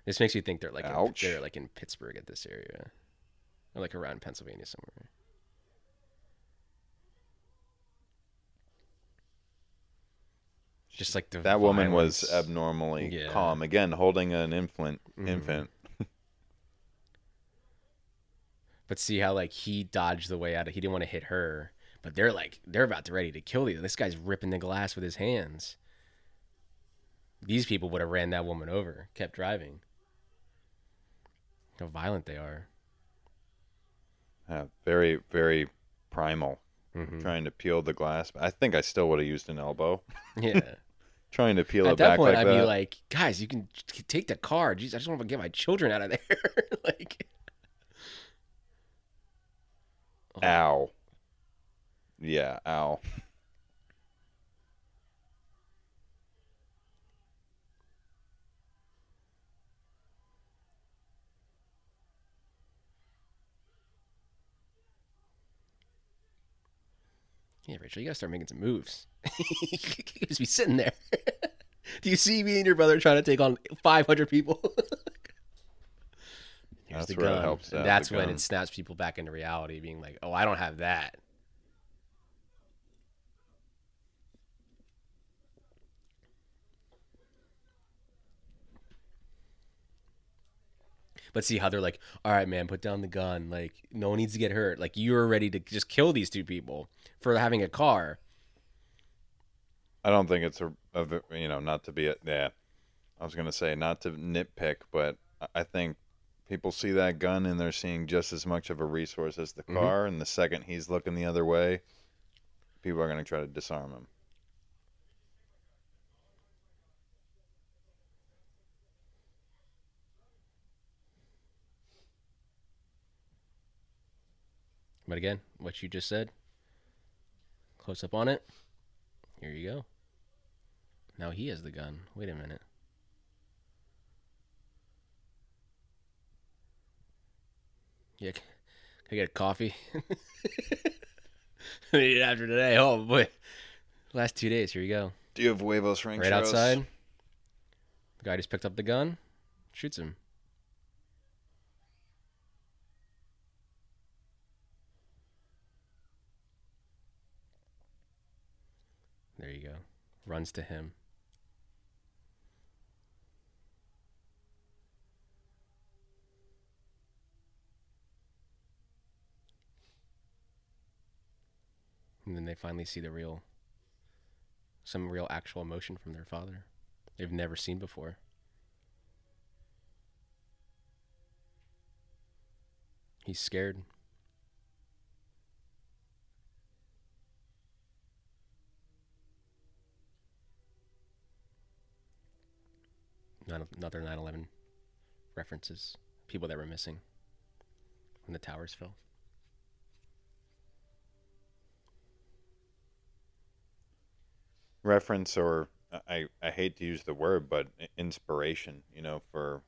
This makes me think they're like in, Ouch. they're like in Pittsburgh at this area, or like around Pennsylvania somewhere. Just like the That woman was abnormally Yeah. calm. Again, holding an infant. Mhm. Infant. But see how like he dodged the way out of he didn't want to hit her. But they're like they're about to ready to kill you. This guy's ripping the glass with his hands. These people would have ran that woman over, kept driving. How violent they are. Yeah, very, very primal. Mhm. Trying to peel the glass. I think I still would have used an elbow. Yeah. Trying to peel At it that back point, like I'd that. be like, guys, you can t- take the car. Jeez, I just want to get my children out of there. like, ow. Yeah, ow. Yeah, Rachel, you gotta start making some moves. you just be sitting there. Do you see me and your brother trying to take on 500 people? Here's That's the where it helps to and have that's when gun. it snaps people back into reality, being like, "Oh, I don't have that." But see how they're like, "All right, man, put down the gun. Like, no one needs to get hurt. Like, you're ready to just kill these two people for having a car." I don't think it's a you know not to be a yeah. I was gonna say not to nitpick, but I- think people see that gun and they're seeing just as much of a resource as the Mhm. car. And the second he's looking the other way, people are gonna try to disarm him. But again, what you just said, close up on it. Here you go. Now he has the gun. Wait a minute. Yeah, can I get a coffee? After today. Oh boy, last two days. Here you go. Do you have huevos rancheros? Right outside. The guy just picked up the gun, shoots him. There you go. Runs to him. And then they finally see the real, some real actual emotion from their father they've never seen before. He's scared. Another 9 11 references. People that were missing when the towers fell. reference or I, I hate to use the word but inspiration you know for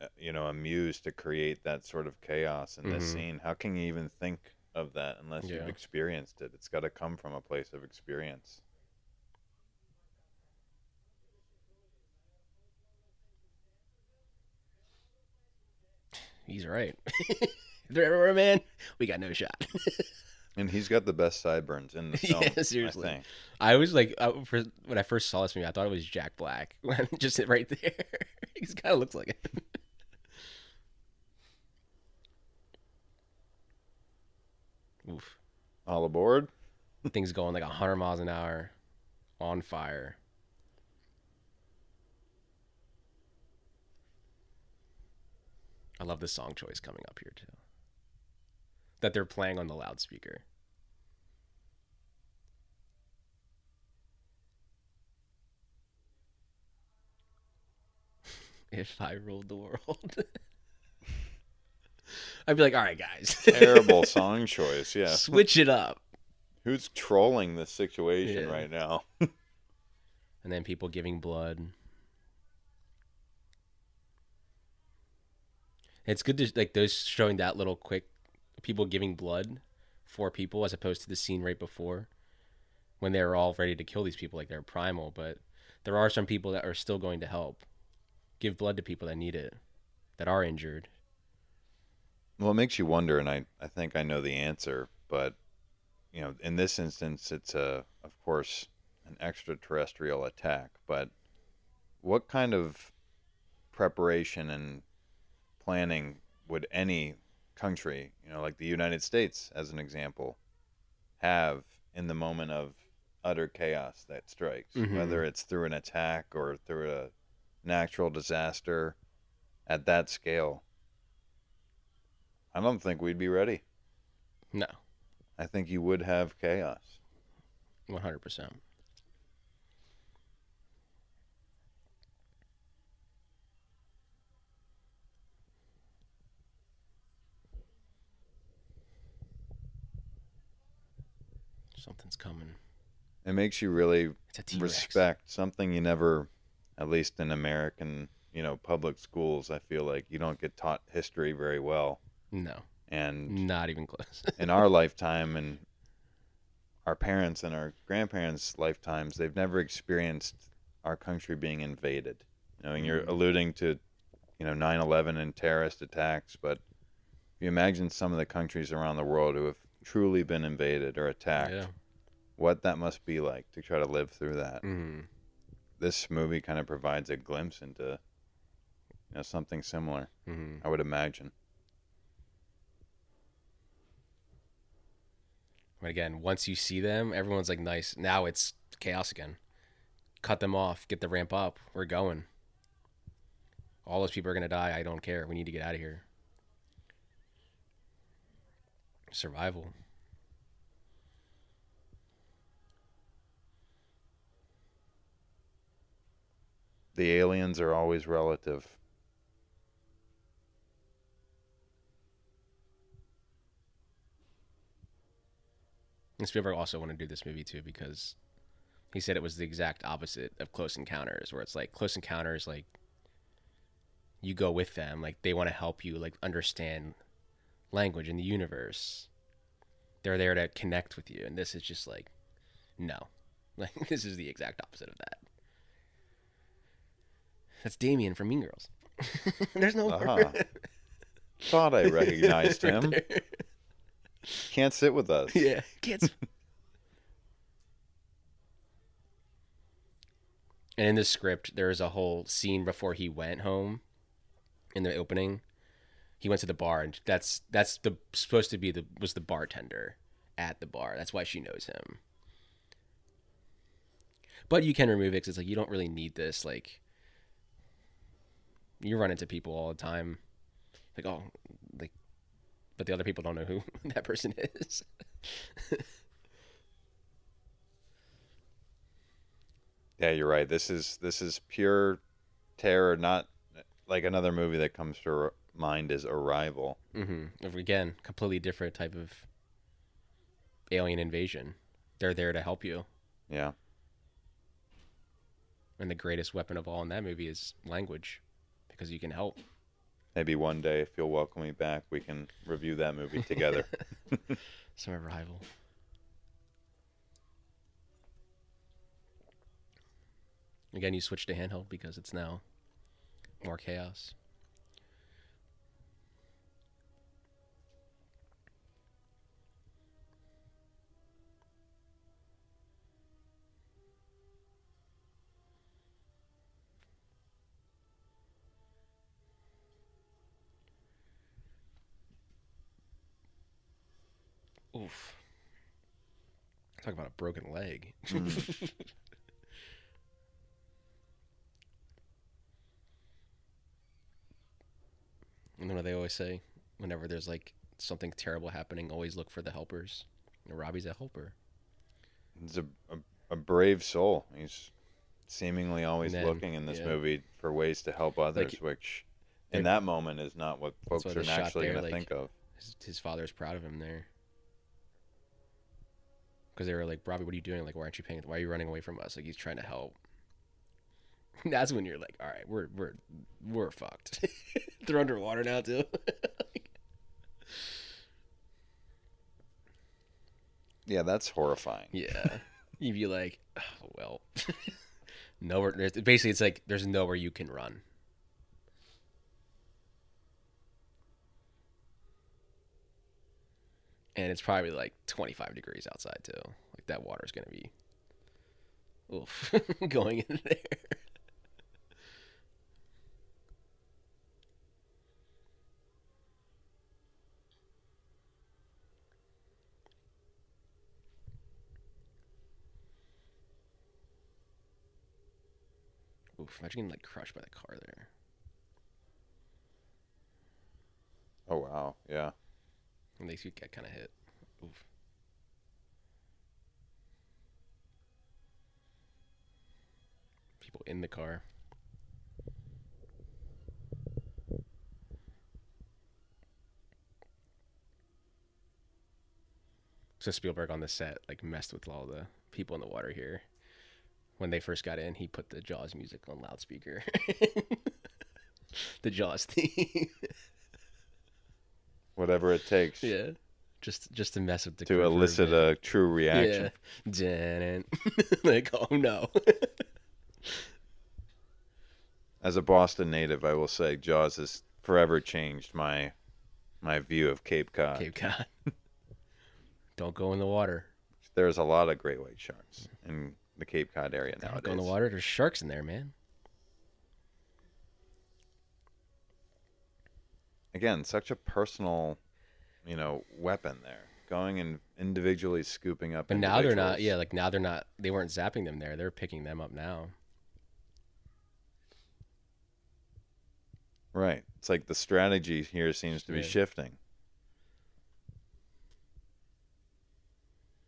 uh, you know a muse to create that sort of chaos in this Mhm. scene how can you even think of that unless Yeah. you've experienced it it's got to come from a place of experience He's right. if there ever were man, we got no shot. and he's got the best sideburns in the film Yeah, seriously. I think. I was like, I, for, when I first saw this movie, I thought it was Jack Black. Just right there. he kind of looks like it. Oof. all aboard Things going like 100 miles an hour on fire. I love the song choice coming up here, too. That they're playing on the loudspeaker. if I ruled the world. I'd be like, all right, guys. terrible song choice yeah Switch it up. who's trolling this situation Yeah. right now And then people giving blood. It's good to like those showing that little quick people giving blood for people as opposed to the scene right before when they were all ready to kill these people like they're primal, but there are some people that are still going to help. Give blood to people that need it, that are injured. Well, it makes you wonder, and I, I think I know the answer, but you know, in this instance, it's a, of course, an extraterrestrial attack. But what kind of preparation and planning would any country, you know, like the United States as an example, have in the moment of utter chaos that strikes, mm-hmm. whether it's through an attack or through a natural disaster at that scale. I don't think we'd be ready. No. I think you would have chaos. 100%. Something's coming. It makes you really It's a T-Rex. respect something you never, at least in American, you know, public schools. I feel like you don't get taught history very well, No, and not even close. in our lifetime and our parents and our grandparents' lifetimes, they've never experienced our country being invaded. You know, and you're Mhm. alluding to, you know, 9/11 and terrorist attacks, but if you imagine some of the countries around the world who have truly been invaded or attacked, yeah. what that must be like to try to live through that. hmm This movie kind of provides a glimpse into, you know, something similar. hmm I would imagine. But again, once you see them, everyone's like, nice. Now it's chaos again. Cut them off. Get the ramp up. We're going. All those people are going to die. I don't care. We need to get out of here. Survival. The aliens are always relative. And Spielberg also wanted to do this movie too because he said it was the exact opposite of Close Encounters, where it's like Close Encounters, like you go with them, like they want to help you, like understand language in the universe. They're there to connect with you, and this is just like, no, like this is the exact opposite of that. That's Damian from Mean Girls. There's no Ah, Thought I recognized Right him. there. Can't sit with us. Yeah, kids. and in the script, there is a whole scene before he went home. In the opening, he went to the bar, and that's that's the supposed to be the was the bartender at the bar. That's why she knows him. But you can remove it because it's like you don't really need this. Like you run into people all the time, like oh, like, but the other people don't know who that person is. Yeah, you're right. This is this is pure terror, not like another movie that comes to mind is Arrival. Mm-hmm. Again, completely different type of alien invasion. They're there to help you, Yeah. and the greatest weapon of all in that movie is language, because you can help. Maybe one day, if you'll welcome me back, we can review that movie together. Some Arrival. Again, you switch to handheld because it's now more chaos. Oof. Talk about a broken leg. Mm. And then what they always say, whenever there's like something terrible happening, always look for the helpers. And Robbie's a helper. He's a, a, a brave soul. He's seemingly always then, looking in this yeah. movie for ways to help others, which in that moment is not what folks are they shot naturally there, going to think of. His, his father's proud of him there. Because they were like, Robbie, what are you doing? Like, why aren't you paying? Why are you running away from us? Like, he's trying to help. That's when you're like, all right, we're we're we're fucked. They're underwater now too. Yeah, that's horrifying. Yeah. You'd be like, oh, well, nowhere. Basically, it's like there's nowhere you can run. And it's probably like 25 degrees outside too. Like that water's gonna be, oof, going in there. Oof, imagine getting like crushed by the car there. Oh wow, yeah. Makes you get kind of hit. Oof. People in the car. So Spielberg on the set like messed with all the people in the water here. When they first got in, he put the Jaws music on loudspeaker. the Jaws theme. Whatever it takes yeah. Just just to mess with the to elicit bit. a true reaction. Yeah. Like, oh no. As a Boston native, I will say Jaws has forever changed my my view of Cape Cod. Cape Cod. Don't go in the water. There's a lot of great white sharks in the Cape Cod area Don't nowadays. go in the water. There's sharks in there, man. Again, such a personal, you know, weapon there. Going and individually scooping up. But now they're not. Yeah, like now they're not. They weren't zapping them there. They're picking them up now. Right. It's like the strategy here seems to be Yeah. shifting.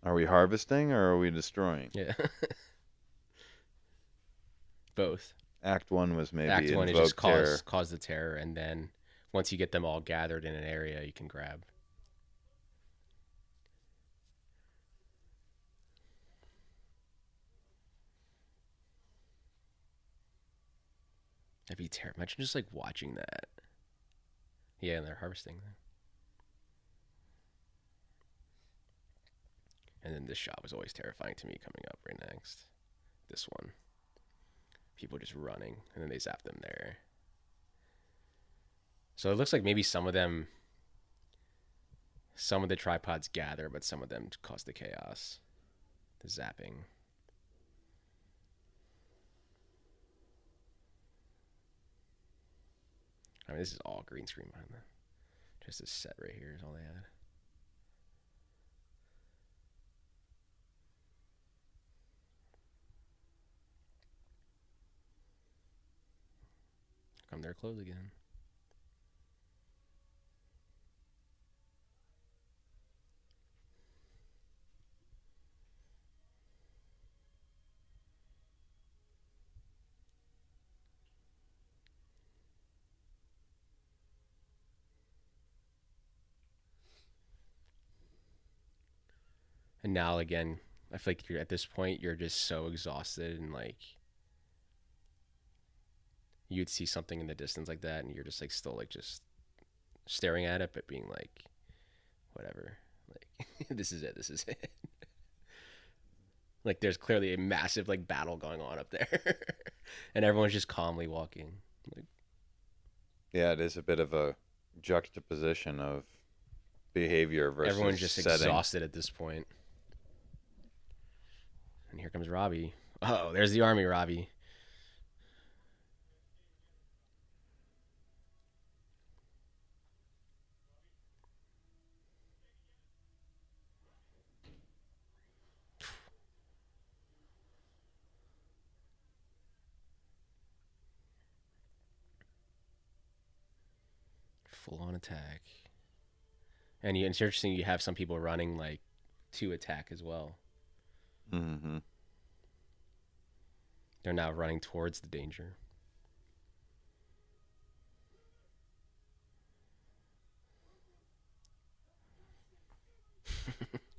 Are we harvesting or are we destroying? Yeah. Both. Act one was maybe Act one is just cause cause the terror, and then once you get them all gathered in an area, you can grab. That'd be terrible. Imagine just like watching that. Yeah, and they're harvesting. Them. And then this shot was always terrifying to me coming up right next. This one. People just running, and then they zap them there. So it looks like maybe some of them, some of the tripods gather, but some of them cause the chaos, the zapping. I mean, this is all green screen behind them. Just a set right here is all they had. Come there close again. Now again, I feel like you're at this point you're just so exhausted and like you'd see something in the distance like that and you're just like still like just staring at it but being like whatever. Like this is it, this is it. like there's clearly a massive like battle going on up there. and everyone's just calmly walking. Like Yeah, it is a bit of a juxtaposition of behavior versus everyone's just setting. exhausted at this point. And here comes Robbie. Oh, there's the army, Robbie. Full on attack. And it's interesting you have some people running like to attack as well. Hmm They're now running towards the danger.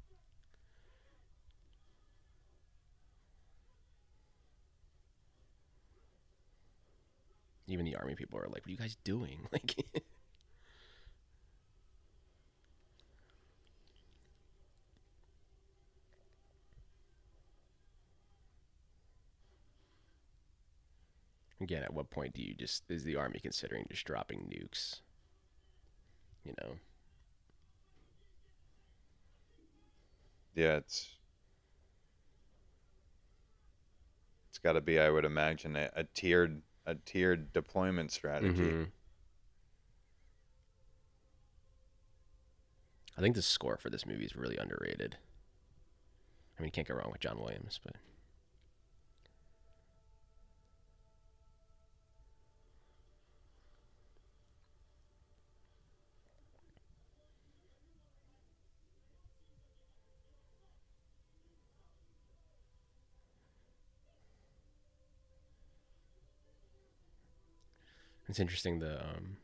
Even the army people are like, "What are you guys doing?" Like, again, at what point do you just is the army considering just dropping nukes? You know, Yeah, it's it's got to be, I would imagine, a, a tiered a tiered deployment strategy. Mhm. I think the score for this movie is really underrated. I mean, you can't go wrong with John Williams, but it's interesting. The um,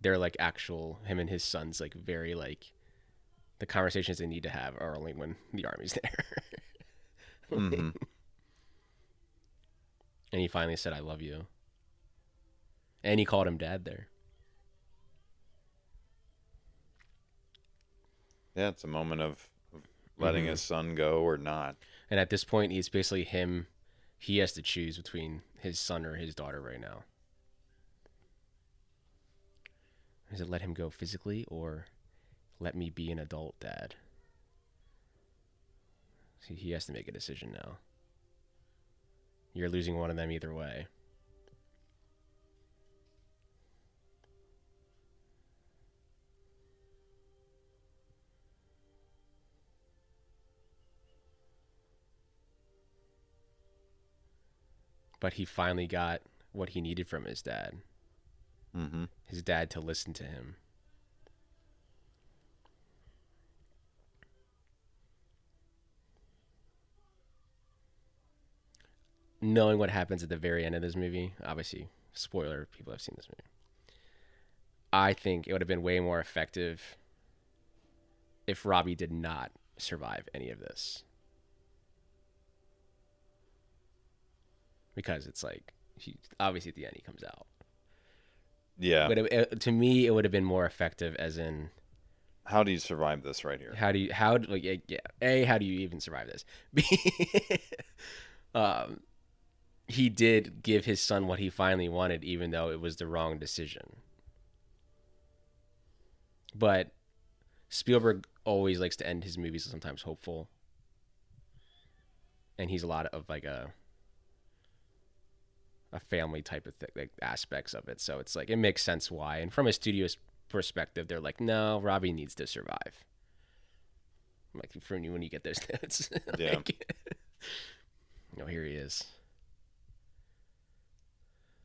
they're like actual him and his sons like very like the conversations they need to have are only when the army's there. hmm And he finally said, "I love you," and he called him dad there. Yeah, it's a moment of, letting Mhm. his son go or not. And at this point, it's basically him. He has to choose between his son or his daughter right now. Is it let him go physically or let me be an adult dad? See, he has to make a decision now. You're losing one of them either way. But he finally got what he needed from his dad. Hmm His dad to listen to him. Knowing what happens at the very end of this movie, obviously, spoiler, people have seen this movie. I think it would have been way more effective if Robbie did not survive any of this. Because it's like, he obviously at the end he comes out. Yeah. But it, it- to me, it would have been more effective, as in How do you survive this right here? how do you how do- like yeah a how do you even survive this? B, um, he did give his son what he finally wanted, even though it was the wrong decision. But Spielberg always likes to end his movies sometimes hopeful, and he's a lot of like a a family type of thing, like aspects of it. So it's like it makes sense why. And from a studio's perspective, they're like, no, Robbie needs to survive. I'm like from you when you get those notes. Yeah. Like, oh, here he is.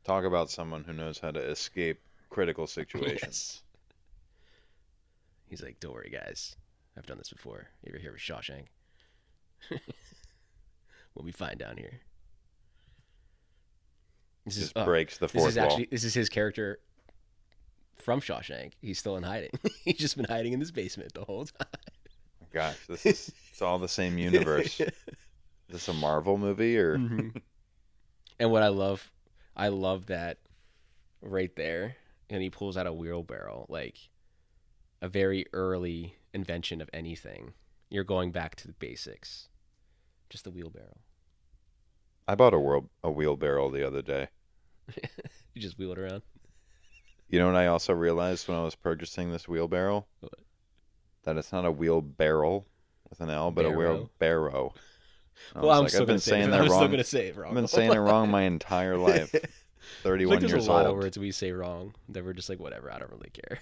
Talk about someone who knows how to escape critical situations. Yes. He's like, don't worry, guys. I've done this before. You ever hear of Shawshank? what we find down here. This is Just oh, breaks the this fourth is wall. actually this is his character from Shawshank. He's still in hiding. He's just been hiding in this basement the whole time. Gosh, this is it's all the same universe. Is this a Marvel movie or Mhm. and what I love, I love that right there. And he pulls out a wheelbarrow, like a very early invention of anything. You're going back to the basics, just the wheelbarrow. I bought a world a wheelbarrow the other day. You just wheel it around. You know what I also realized when I was purchasing this wheelbarrow? What? That it's not a wheelbarrow with an L, but a wheelbarrow. I well, I'm like, still I've been say saying that I'm still wrong. gonna say it wrong. I've been saying it wrong my entire life. Feel 31 like there's years a lot old. of words we say wrong that we're just like whatever. I don't really care.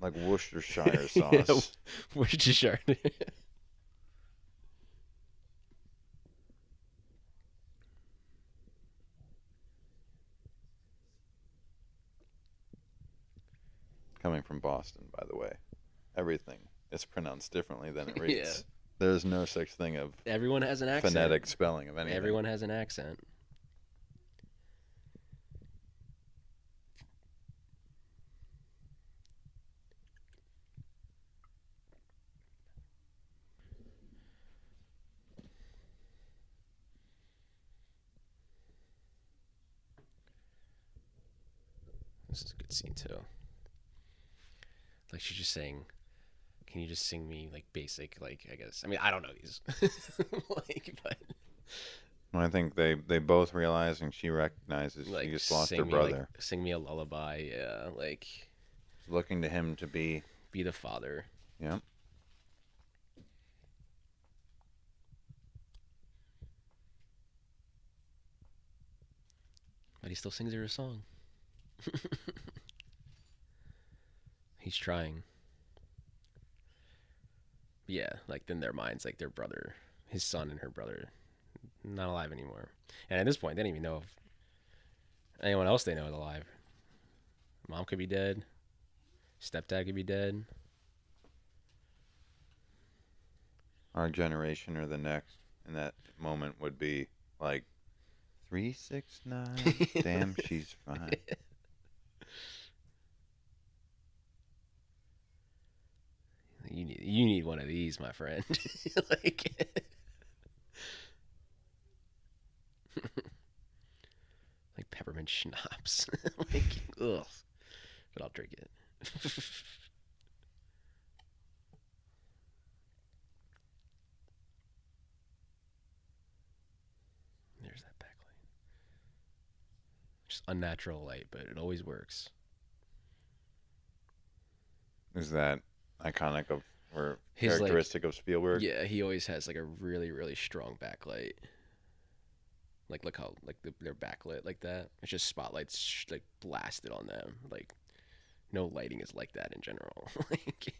Like Worcestershire Yeah, sauce. Worcestershire. Coming from Boston, by the way. Everything is pronounced differently than it reads. Yeah. There's no such thing of Everyone has an accent. phonetic spelling of anything. Everyone has an accent. This is a good scene too. Like she's just saying, "Can you just sing me like basic, like I guess? I mean, I don't know these, like, but Well, I think they, they both realize and she recognizes like she just lost her me, brother. like, sing me a lullaby, yeah, like Looking to him to be, be the father. yeah. But he still sings her a song. He's trying. Yeah, like in their minds, like their brother, his son and her brother, not alive anymore. And at this point, they don't even know if anyone else they know is alive. Mom could be dead. Stepdad could be dead. Our generation or the next in that moment would be like, three, six, nine. Damn, she's fine. You need you need one of these, my friend. like, like peppermint schnapps. like, ugh. But I'll drink it. There's that backlight. Just unnatural light, but it always works. Is that iconic of or His, like- characteristic of Spielberg? Yeah, he always has like a really, really strong backlight. Like, look how like the, they're backlit like that. It's just spotlights sh- like blasted on them. Like, no lighting is like that in general. like,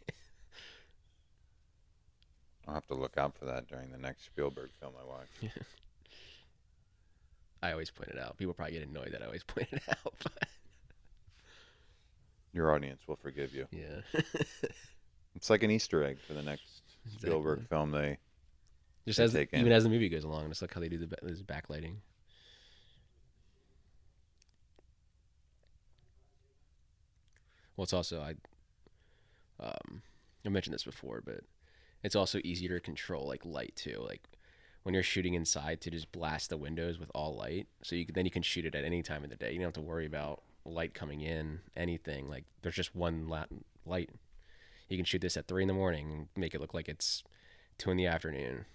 I'll have to look out for that during the next Spielberg film I watch. I always point it out. People probably get annoyed that I always point it out. But Your audience will forgive you. yeah, It's like an Easter egg for the next Spielberg film. They just They as take even as the movie goes along, just like how they do the this backlighting. Well, it's also I, um, I mentioned this before, but it's also easier to control like light too. Like when you're shooting inside, to just blast the windows with all light, so you can, then you can shoot it at any time of the day. You don't have to worry about light coming in, anything. Like there's just one light. You can shoot this at three in the morning and make it look like it's two in the afternoon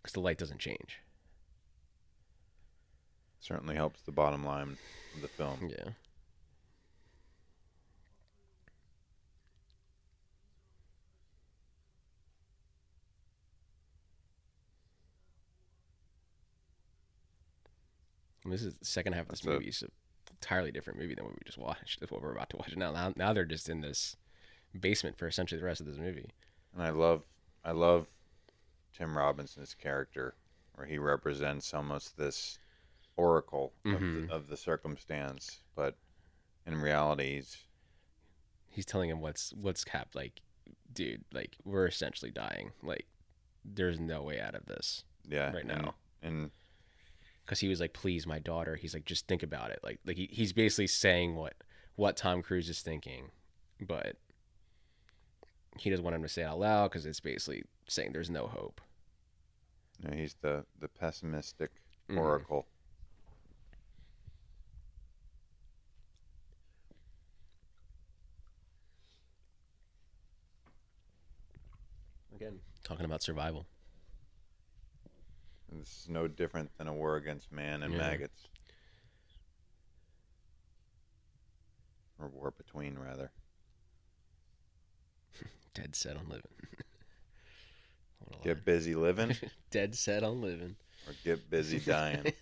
because the light doesn't change. certainly helps the bottom line of the film. Yeah. This is the second half of this That's a- movie. It's an entirely different movie than what we just watched. What we're about to watch now. Now, now they're just in this basement for essentially the rest of this movie. And I love, I love Tim Robinson's character, where he represents almost this oracle of, Mhm. the, of the circumstance, but in reality, he's He's telling him what's what's cap like, dude. Like we're essentially dying. Like there's no way out of this. yeah Right now. and because he was like, "Please, my daughter." He's like, "Just think about it." Like, like he, he's basically saying what what Tom Cruise is thinking, but he doesn't want him to say it out loud because it's basically saying there's no hope. you know, he's the the pessimistic Mhm. oracle. Again, talking about survival. And This is no different than a war against man and Yeah. maggots, or war between rather. Dead set on living. Get busy living. Dead set on living. or get busy dying.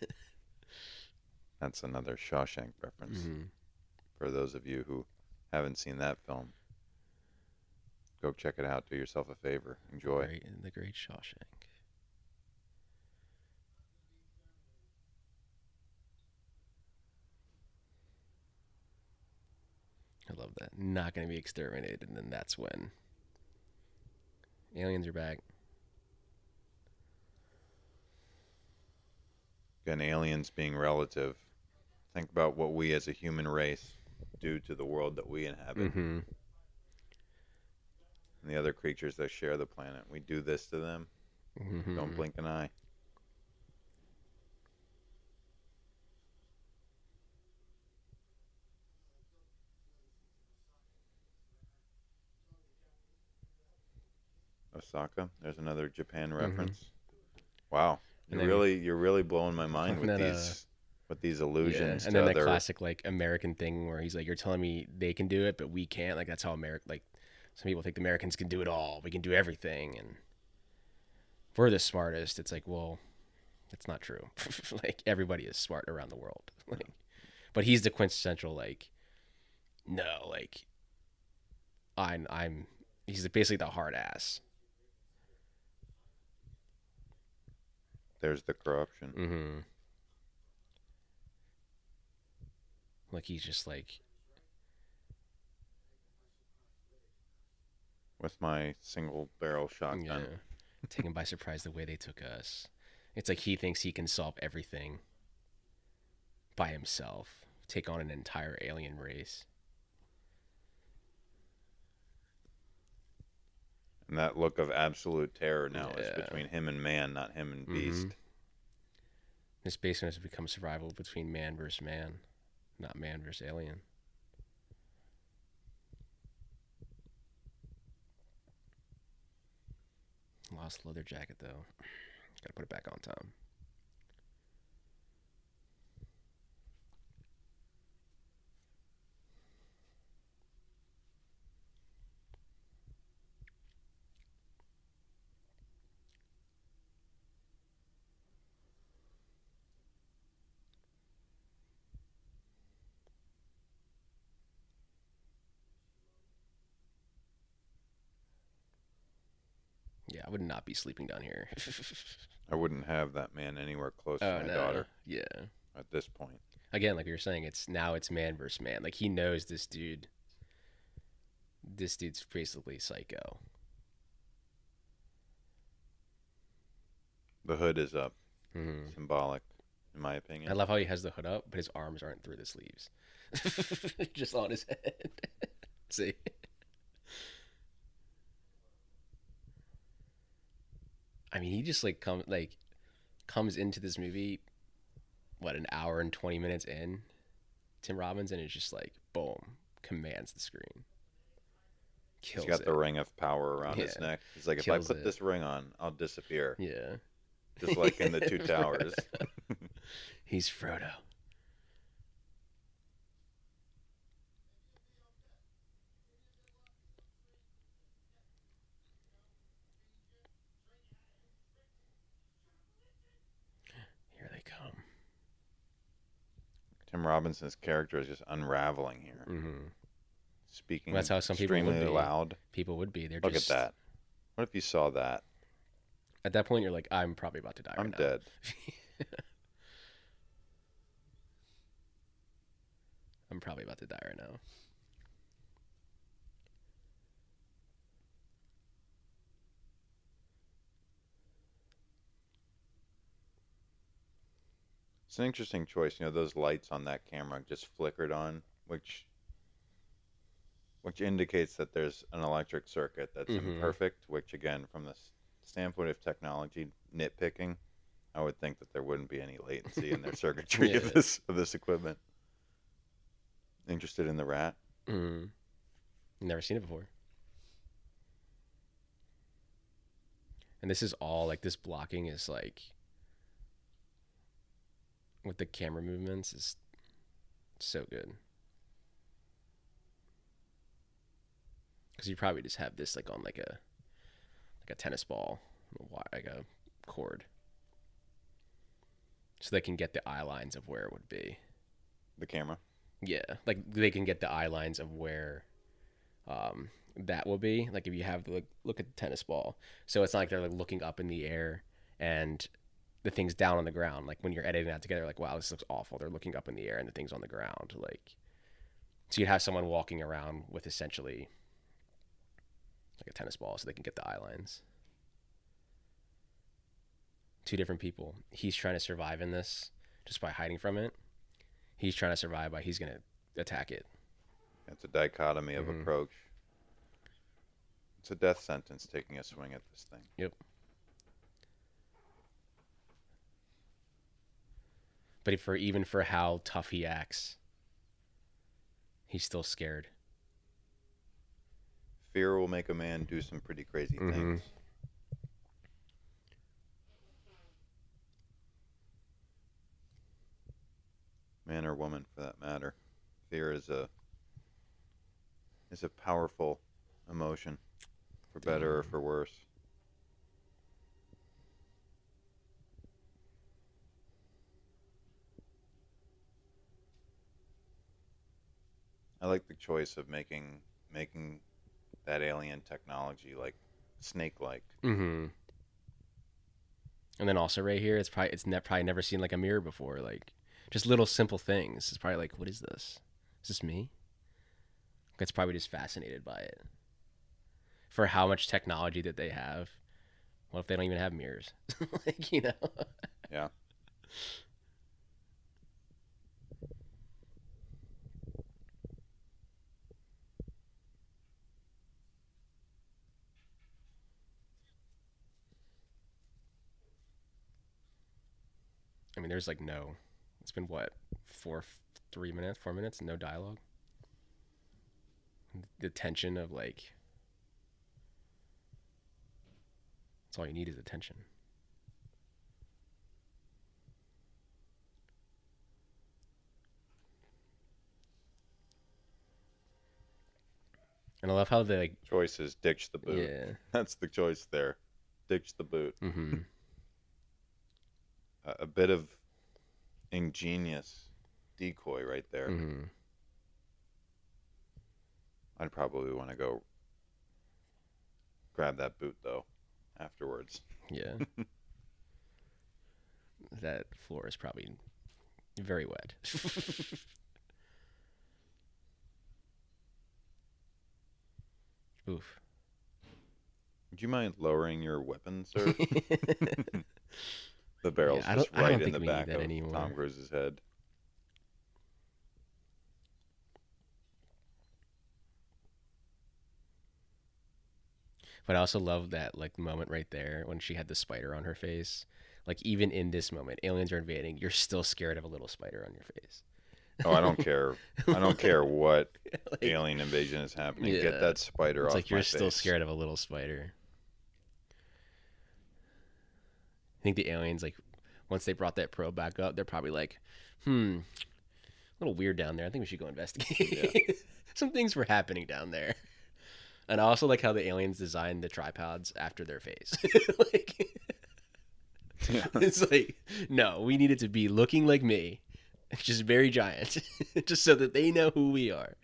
That's another Shawshank reference Mhm. for those of you who haven't seen that film. Go check it out. Do yourself a favor. Enjoy. Great, the Great Shawshank. I love that. Not going to be exterminated, and then that's when aliens are back. Again, aliens being relative. Think about what we as a human race do to the world that we inhabit Mm-hmm. and the other creatures that share the planet. We do this to them. mm-hmm. Don't blink an eye. Osaka. There's another Japan reference. Wow, Mm-hmm. And you're really you're really blowing my mind with these with these Yeah. And then other. the classic like American thing where he's like, "You're telling me they can do it, but we can't." Like that's how America. Like some people think the Americans can do it all. We can do everything, and we're the smartest. It's like, well, that's not true. like everybody is smart around the world. Like, but he's the quintessential like, no, like, I'm I'm. He's basically the hard ass. There's the corruption. Mm-hmm. Like he's just like with my single barrel shotgun. Yeah. Taken by surprise the way they took us. It's like he thinks he can solve everything by himself, take on an entire alien race. And that look of absolute terror now is between him and man, not him and Mhm. beast. This basement has become survival between man versus man, not man versus alien. Lost leather jacket though. Gotta put it back on Tom. Would not be sleeping down here. I wouldn't have that man anywhere close oh to my no. daughter Yeah. at this point. Again, like you were saying, it's now it's man versus man. Like he knows this dude. This dude's basically psycho. The hood is up, hmm symbolic, in my opinion. I love how he has the hood up, but his arms aren't through the sleeves, just on his head. See, I mean, he just like come like comes into this movie, what an hour and twenty minutes in, Tim Robbins, and it's just like boom, commands the screen. He's Kills got it. the ring of power around his neck. He's like, if Kills I put it. this ring on, I'll disappear. Yeah, Just like in the Two Towers. he's Frodo. Here they come. Tim Robinson's character is just unraveling here. hmm Speaking That's how some people would extremely be. loud. People would be. They're Look just at that. What if you saw that? At that point, you're like, I'm probably about to die. I'm right now." dead. I'm probably about to die right now. It's an interesting choice. You know, those lights on that camera just flickered on, which which indicates that there's an electric circuit that's Mhm. imperfect. Which, again, from the standpoint of technology nitpicking, I would think that there wouldn't be any latency in their circuitry Yeah. of this of this equipment. Interested in the rat? Mm. Never seen it before. And this is all like this blocking is like with the camera movements is so good. Cuz you probably just have this like on like a like a tennis ball, like a cord. So they can get the eye lines of where it would be. The camera? Yeah, like they can get the eye lines of where um, that will be. Like if you have the like, look at the tennis ball, so it's not like they're like looking up in the air and the thing's down on the ground. Like when you're editing that together, like wow, this looks awful. They're looking up in the air and the thing's on the ground. Like so you'd have someone walking around with essentially like a tennis ball, so they can get the eye lines. Two different people. He's trying to survive in this just by hiding from it he's trying to survive by he's gonna attack it. It's a dichotomy of Mhm. approach. It's a death sentence taking a swing at this thing. But for even for how tough he acts, he's still scared. Fear will make a man do some pretty crazy Mhm. things. Man or woman, for that matter. Fear is a is a powerful emotion, for better or for worse. I like the choice of making making that alien technology like snake like. Mm-hmm. And then also right here, it's probably it's ne- probably never seen like a mirror before. Like just little simple things. It's probably like, what is this? Is this me? It's probably just fascinated by it. For how much technology that they have. What if they don't even have mirrors? like you know. Yeah. I mean, there's like no. It's been what four, three minutes, four minutes, no dialogue. The tension of like. That's all you need is attention. And I love how they like. Choice is ditch the boot. Yeah. That's the choice there. Ditch the boot. Mm-hmm. A, bit of ingenious decoy right there. mm-hmm. I'd probably want to go grab that boot though afterwards. Yeah. that floor is probably very wet. Oof. Would you mind lowering your weapon, sir? the barrel's I just don't- I don't right in the back of anymore. Tom Cruise's head. But I also love that like moment right there when she had the spider on her face. Like even in this moment, aliens are invading. You're still scared of a little spider on your face. Oh, I don't care. I don't care what Like, alien invasion is happening. Yeah. Get that spider It's off like you're still face. scared of a little spider. I think the aliens like once they brought that probe back up, they're probably like, hmm, a little weird down there. I think we should go investigate. Some things were happening down there. And I also like how the aliens designed the tripods after their face. like Yeah. it's like, no, we need it to be looking like me. Just very giant. just so that they know who we are.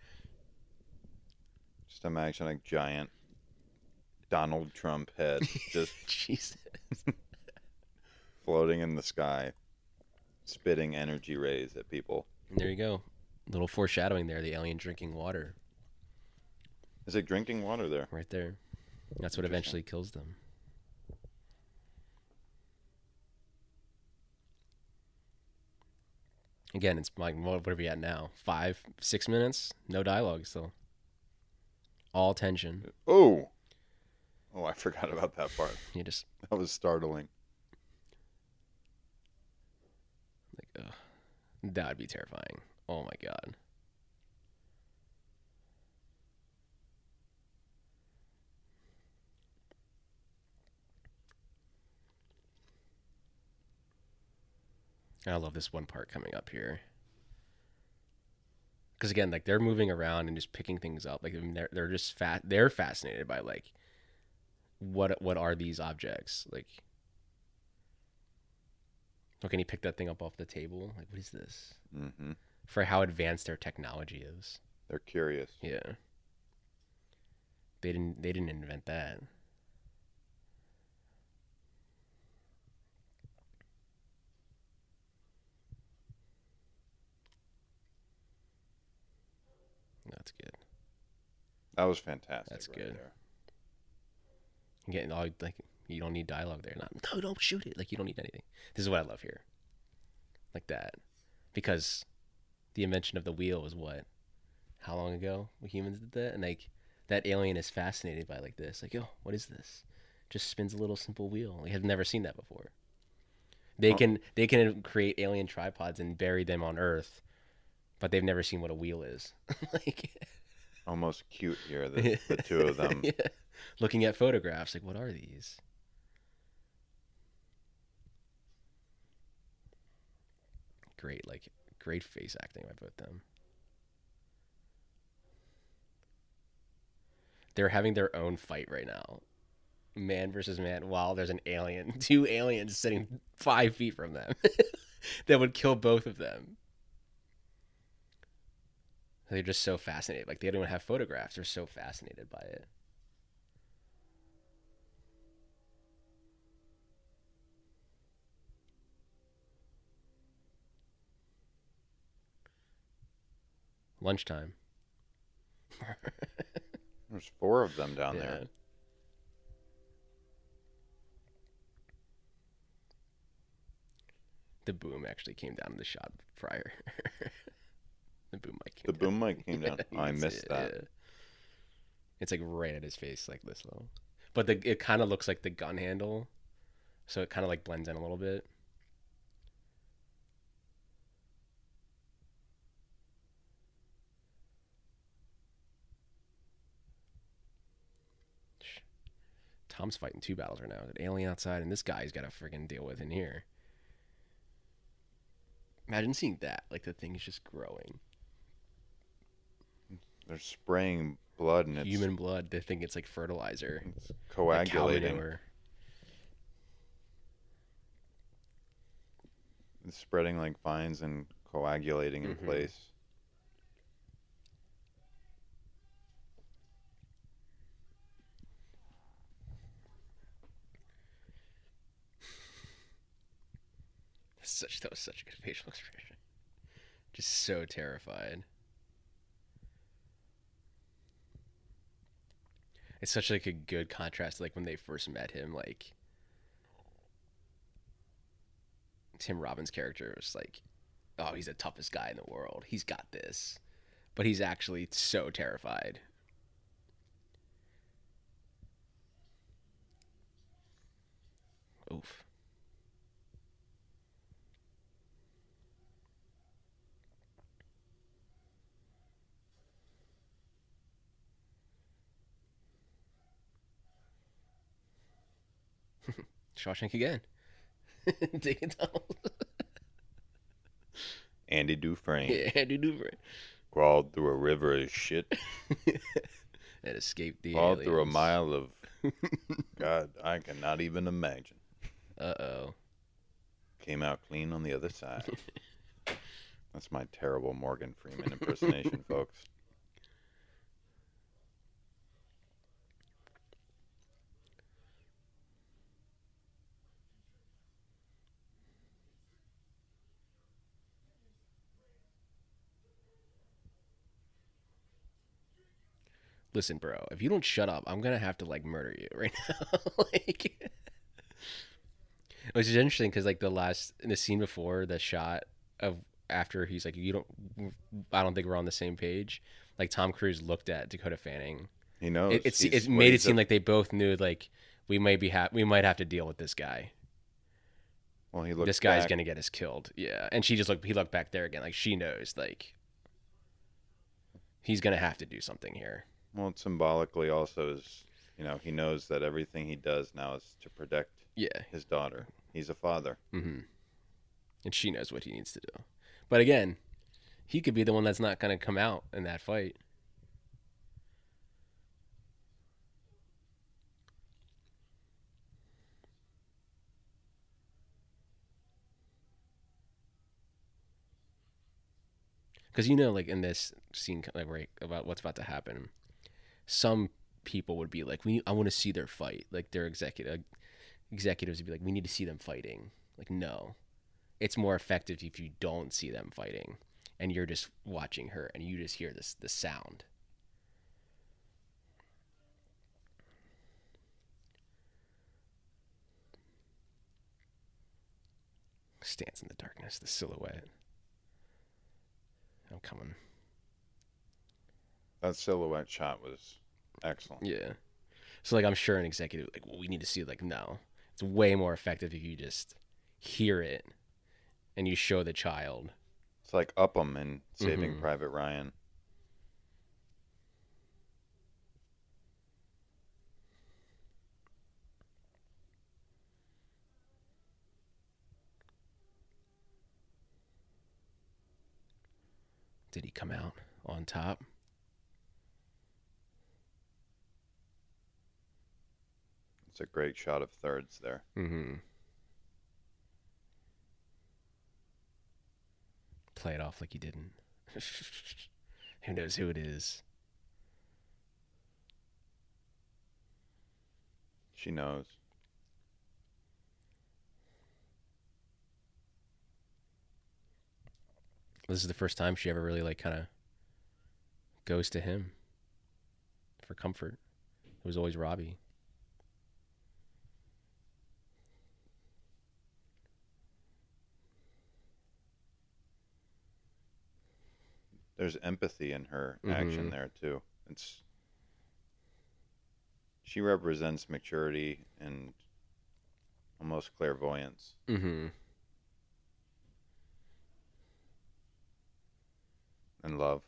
Just imagine a giant Donald Trump head just Jesus. Floating in the sky, spitting energy rays at people. And there you go. little foreshadowing there, the alien drinking water Is it drinking water there? right there. That's what eventually kills them. Again, it's like what what are we at now? Five, six minutes, no dialogue still. All tension. Oh, oh, I forgot about that part. You just That was startling. like, ugh. That would be terrifying. Oh my god. I love this one part coming up here. Because again, like they're moving around and just picking things up. Like they're they're just fat. They're fascinated by like what what are these objects? Like, can he pick that thing up off the table? Like, what is this? hmm For how advanced their technology is. They're curious. Yeah. They didn't. They didn't invent that. That's good. That was fantastic. That's right good. there. Getting all like you don't need dialogue there. Not no, don't shoot it. Like you don't need anything. This is what I love here. Like that, because the invention of the wheel was what? How long ago humans did that? And like that alien is fascinated by like this. Like, oh, what is this? Just spins a little simple wheel. We have never seen that before. They Oh. can they can create alien tripods and bury them on Earth, but they've never seen what a wheel is. like Almost cute here, the, the two of them. yeah. Looking at photographs, like what are these? Great, like great face acting by both them. They're having their own fight right now. Man versus man, while there's an alien, two aliens sitting five feet from them that would kill both of them. They're just so fascinated. Like they don't even have photographs. They're so fascinated by it. Lunchtime. There's four of them down Yeah. there. The boom actually came down in the shot prior. the boom mic came The down. boom mic came down. You oh, I missed it, that. yeah. It's like right at his face, like this low. But the it kind of looks like the gun handle, so it kind of like blends in a little bit. Tom's fighting two battles right now. An alien outside, and this guy's got to freaking deal with in here. Imagine seeing that. Like the thing is just growing. They're spraying blood and it's, Human blood. They think it's like fertilizer. it's coagulating. manure. it's spreading like vines and coagulating in Mhm. place. Such that was such a good facial expression. Just so terrified. It's such like a good contrast like when they first met him, like Tim Robbins' character was like, Oh, he's the toughest guy in the world. He's got this. But he's actually so terrified. Oof. Shawshank again. Andy Dufresne yeah, Andy Dufresne. crawled through a river of shit, and escaped the crawled through a mile of God, I cannot even imagine. Uh oh. Came out clean on the other side. That's my terrible Morgan Freeman impersonation, folks. Listen, bro, if you don't shut up, I'm gonna have to like murder you right now. like, which is interesting because like the last in the scene before the shot of after he's like, you don't, I don't think we're on the same page. Like Tom Cruise looked at Dakota Fanning. He knows. It, it's it made it seem a- like they both knew like we might be ha- we might have to deal with this guy. well, he looked this guy's back. gonna get us killed. Yeah, and she just looked. He looked back there again, like she knows, like he's gonna have to do something here. Well, symbolically also is, you know, he knows that everything he does now is to protect Yeah, his daughter. He's a father. hmm and she knows what he needs to do. But again, he could be the one that's not gonna come out in that fight. Because you know, like in this scene, like right about what's about to happen, some people would be like, "We, I want to see their fight." Like their executive uh, executives would be like, "We need to see them fighting." Like, no, it's more effective if you don't see them fighting, and you're just watching her, and you just hear this the sound. Stands in the darkness, the silhouette. I'm coming. That silhouette shot was excellent. Yeah. So like I'm sure an executive like well we need to see it. like no. It's way more effective if you just hear it and you show the child. It's like Upham in Saving Mhm. Private Ryan. Did he come out on top? It's a great shot of thirds there. Mm-hmm. Play it off like you didn't. who knows who it is? She knows. This is the first time she ever really like kind of goes to him for comfort. It was always Robbie. There's empathy in her action Mhm. there too. It's she represents maturity and almost clairvoyance. Mm-hmm. and love.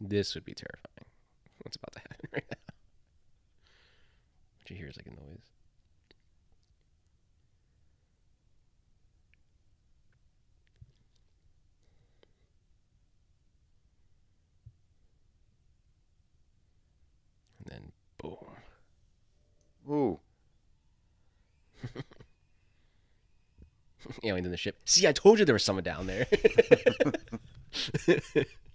This would be terrifying. What's about to happen right now? What you hear is like a noise. And Ooh. Aliens in the ship. See, I told you there was someone down there.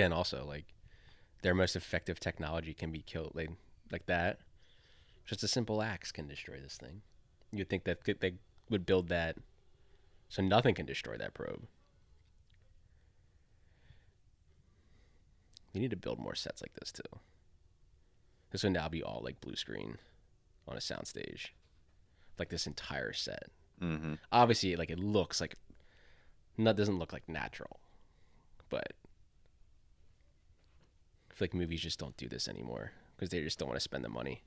Again, also like their most effective technology can be killed like like that. Just a simple axe can destroy this thing. You'd think that they would build that so nothing can destroy that probe. We need to build more sets like this too. This would now be all like blue screen on a soundstage, like this entire set. Mm-hmm. Obviously, like it looks like, that doesn't look like natural, but like movies just don't do this anymore because they just don't want to spend the money.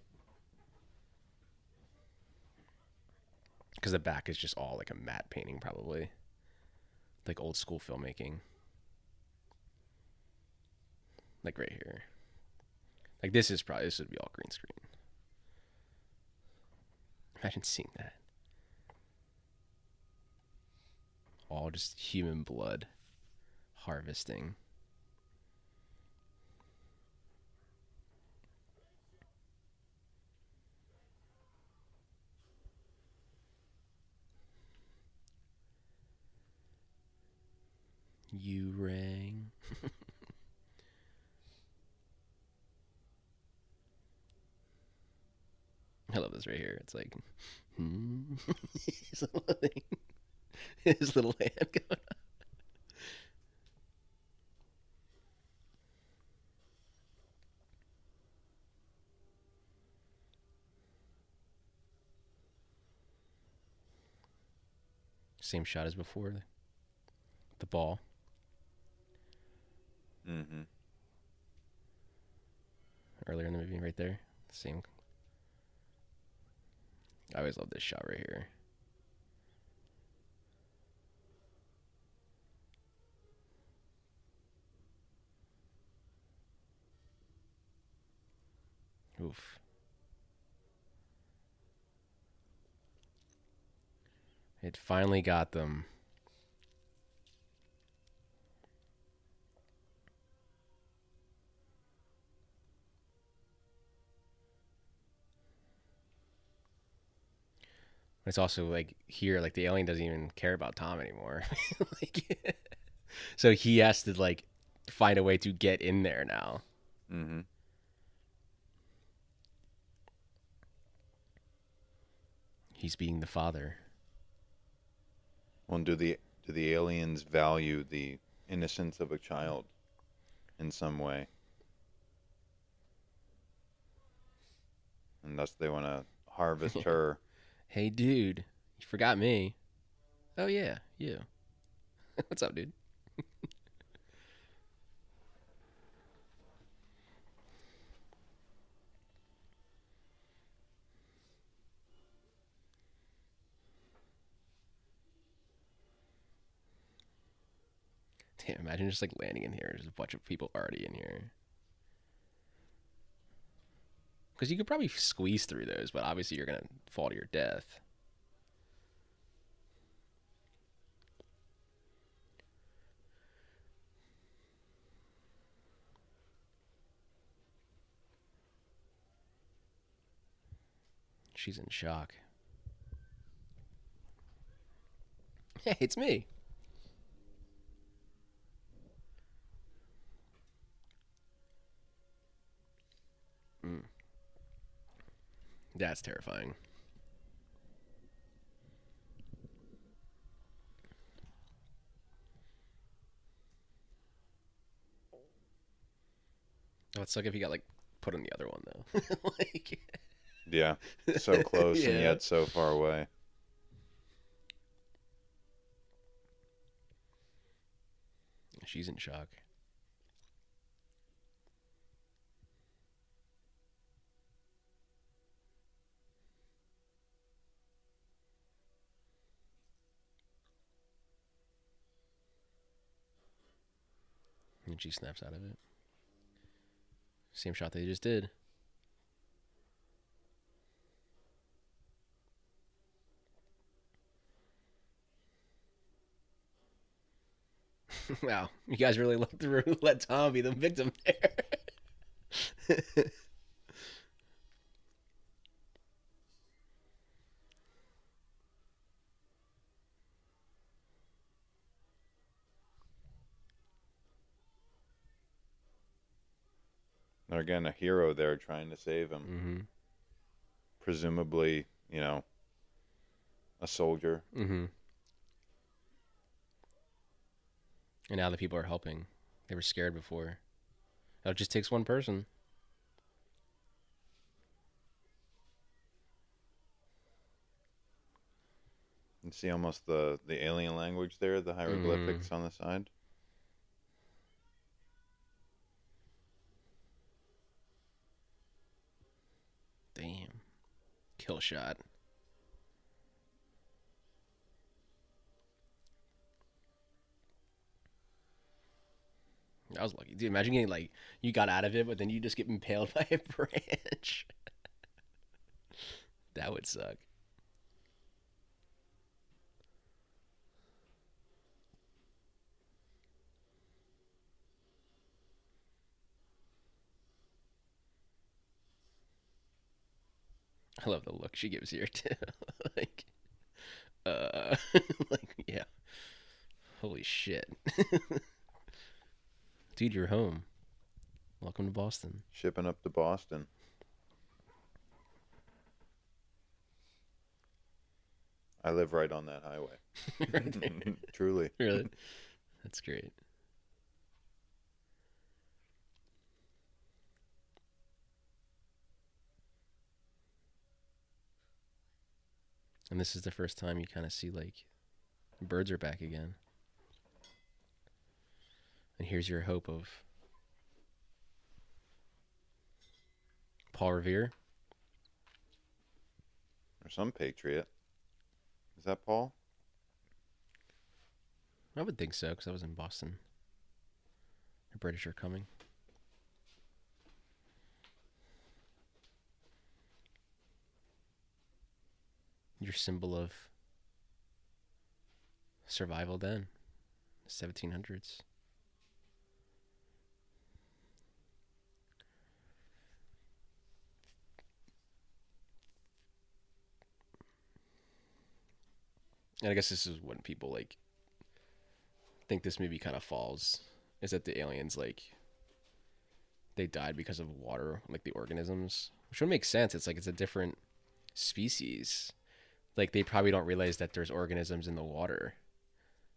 Because the back is just all like a matte painting, probably, like old school filmmaking. Like right here. Like this is probably this would be all green screen. Imagine seeing that. All just human blood harvesting. You rang. I love this right here. It's like, hmm. his, little thing. his little hand going up. Same shot as before. The ball. Mm-hmm. earlier in the movie, right there. Same. I always love this shot right here. Oof. It finally got them. It's also like here, like the alien doesn't even care about Tom anymore. like, so he has to like find a way to get in there now. Mm-hmm. He's being the father. Well, do the do the aliens value the innocence of a child in some way? And thus they want to harvest her. Hey, dude, you forgot me. Oh yeah, you. What's up, dude? Damn, imagine just like landing in here. There's a bunch of people already in here. Because you could probably squeeze through those, but obviously you're going to fall to your death. She's in shock. Hey, it's me. Mm. That's terrifying. Oh, it's like if you got like put on the other one though. like, Yeah, so close and yet so far away. she's in shock. And she snaps out of it. Same shot they just did. wow, you guys really let through let Tom be the victim there. Again, a hero there trying to save him. mm-hmm. Presumably, you know, a soldier. Mm-hmm. And now the people are helping. They were scared before. Now it just takes one person. You see almost the, the alien language there, the hieroglyphics on the side. Damn. Kill shot. I was lucky. Dude, imagine getting like you got out of it, but then you just get impaled by a branch. that would suck. I love the look she gives here too. like, uh, like yeah. Holy shit, dude, you're home. Welcome to Boston. Shipping up to Boston. I live right on that highway. Right. Truly. really, that's great. And this is the first time you kind of see like birds are back again. And here's your hope of Paul Revere. Or some patriot. Is that Paul? I would think so because I was in Boston. The British are coming. Your symbol of survival then, 1700s. And I guess this is when people like think this movie kind of falls is that the aliens like they died because of water, like the organisms, which would make sense. It's like it's a different species. Like they probably don't realize that there's organisms in the water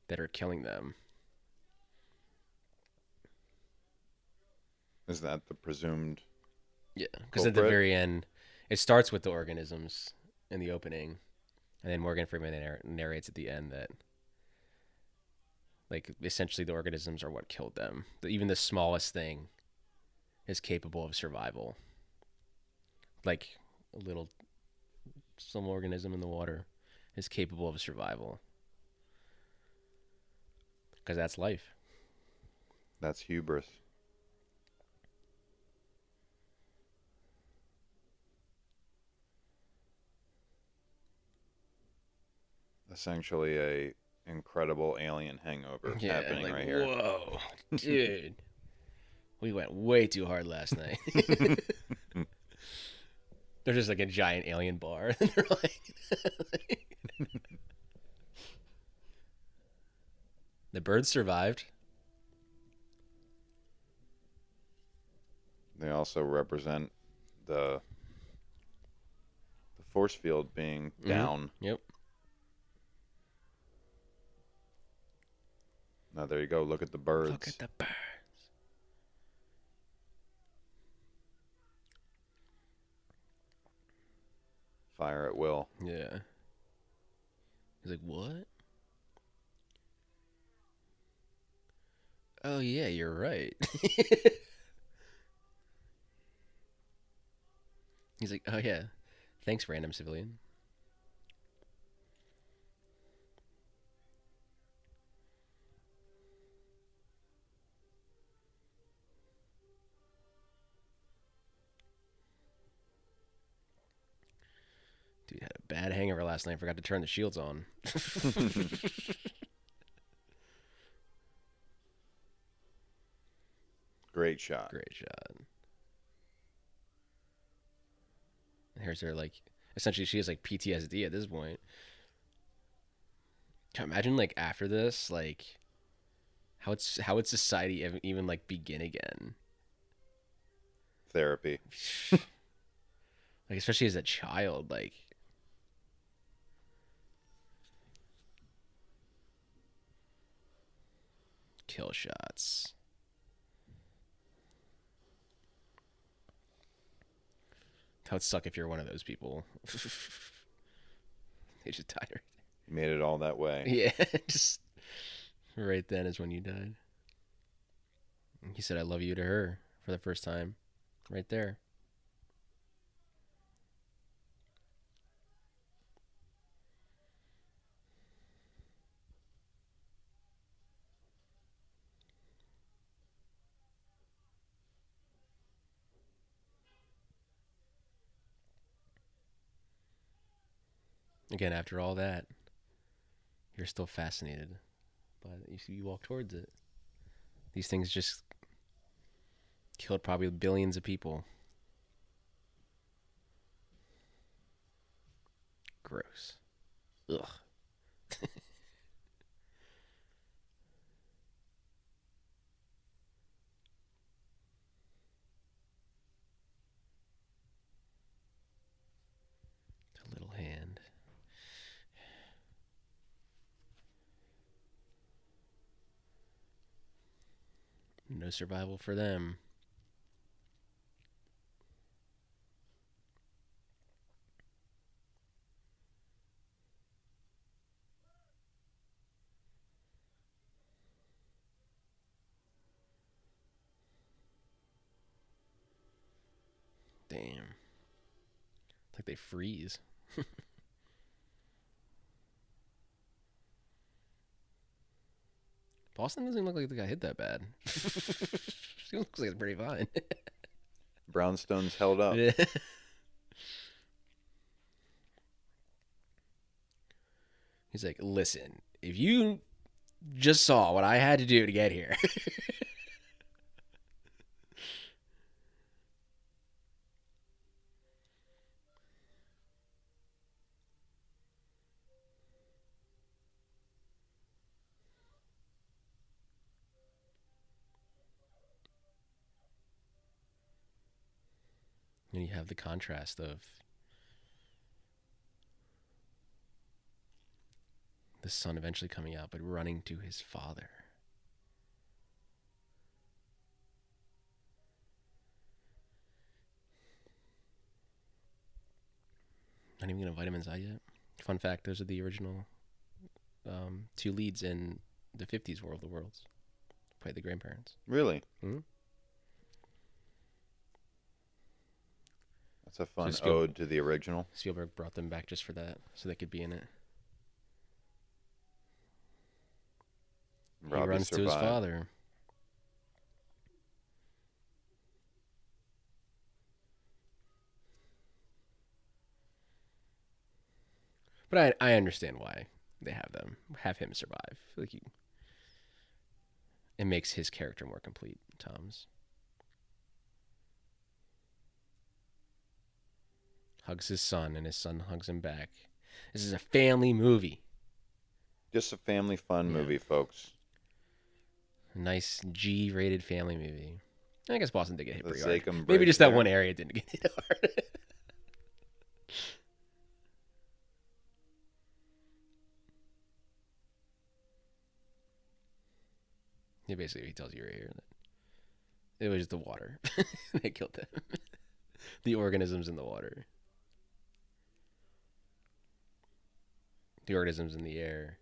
that are killing them. Is that the presumed? Yeah, because at the very end, it starts with the organisms in the opening, and then Morgan Freeman narr- narrates at the end that, like, essentially the organisms are what killed them. Even the smallest thing is capable of survival. Like a little, some organism in the water is capable of survival. Because that's life. That's hubris. Essentially, a incredible alien hangover happening like, right here. Whoa, dude. we went way too hard last night. There's just like a giant alien bar. and they're like the birds survived. They also represent the the force field being Mhm. down. Yep. Now there you go. Look at the birds. Look at the birds. Fire at will. Yeah. He's like, what? Oh yeah, you're right. He's like, oh yeah, thanks, random civilian. Bad hangover last night. Forgot to turn the shields on. Great shot. Great shot. Here's her like essentially she has like PTSD at this point. Can you imagine like after this, like how it's how would society ev- even like begin again? Therapy. Like especially as a child, like kill shots. That would suck if you're one of those people. they just died. Made it all that way. Yeah, just right then is when you died. He said, "I love you" to her for the first time, right there. Again, after all that, you're still fascinated but. You see, you walk towards it. These things just killed probably billions of people. Gross. Ugh. a little hand. No survival for them. Damn. It's like they freeze. Boston doesn't even look like they got hit that bad. she looks like it's pretty fine. Brownstone's held up. Yeah. He's like, listen, if you just saw what I had to do to get here. And you have the contrast of the son eventually coming out, but running to his father. Not even gonna vitamins out yet. Fun fact: those are the original um, two leads in the '50s War of the Worlds. Played the grandparents. Really? Mhm. That's a fun Spiel- ode to the original. Spielberg brought them back just for that, so they could be in it. Robbie he runs to his father. But I I understand why they have them have him survive. Like you, it makes his character more complete. Tom's hugs his son, and his son hugs him back. This is a family movie. Just a family fun Yeah. movie, folks. A nice G-rated family movie. I guess Boston did get hit pretty hard. Maybe just that one area didn't get hit hard. yeah, basically, he tells you right here that it was the water that killed them. the organisms in the water. The organisms in the air.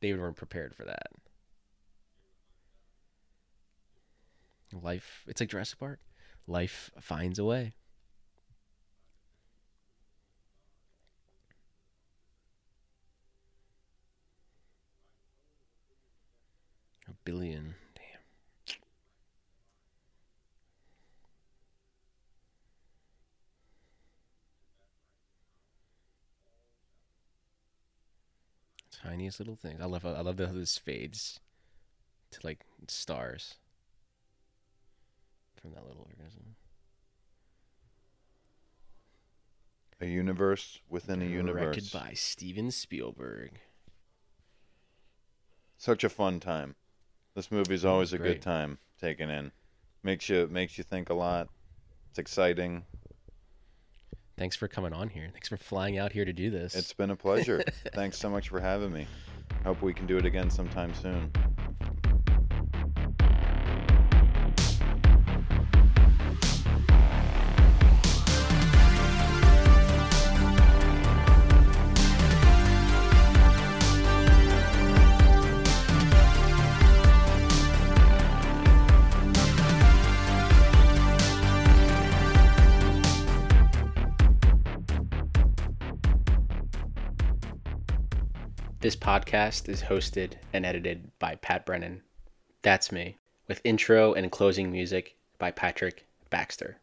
They weren't prepared for that. Life, it's like Jurassic Park. Life finds a way. A billion. Damn. Tiniest little things. I love I love how this fades to like stars from that little organism. A universe within a universe. Directed by Steven Spielberg. Such a fun time. This movie's always a great. good time taken in. Makes you makes you think a lot. It's exciting. Thanks for coming on here. Thanks for flying out here to do this. It's been a pleasure. Thanks so much for having me. Hope we can do it again sometime soon. Podcast is hosted and edited by Pat Brennan. That's me, with intro and closing music by Patrick Baxter.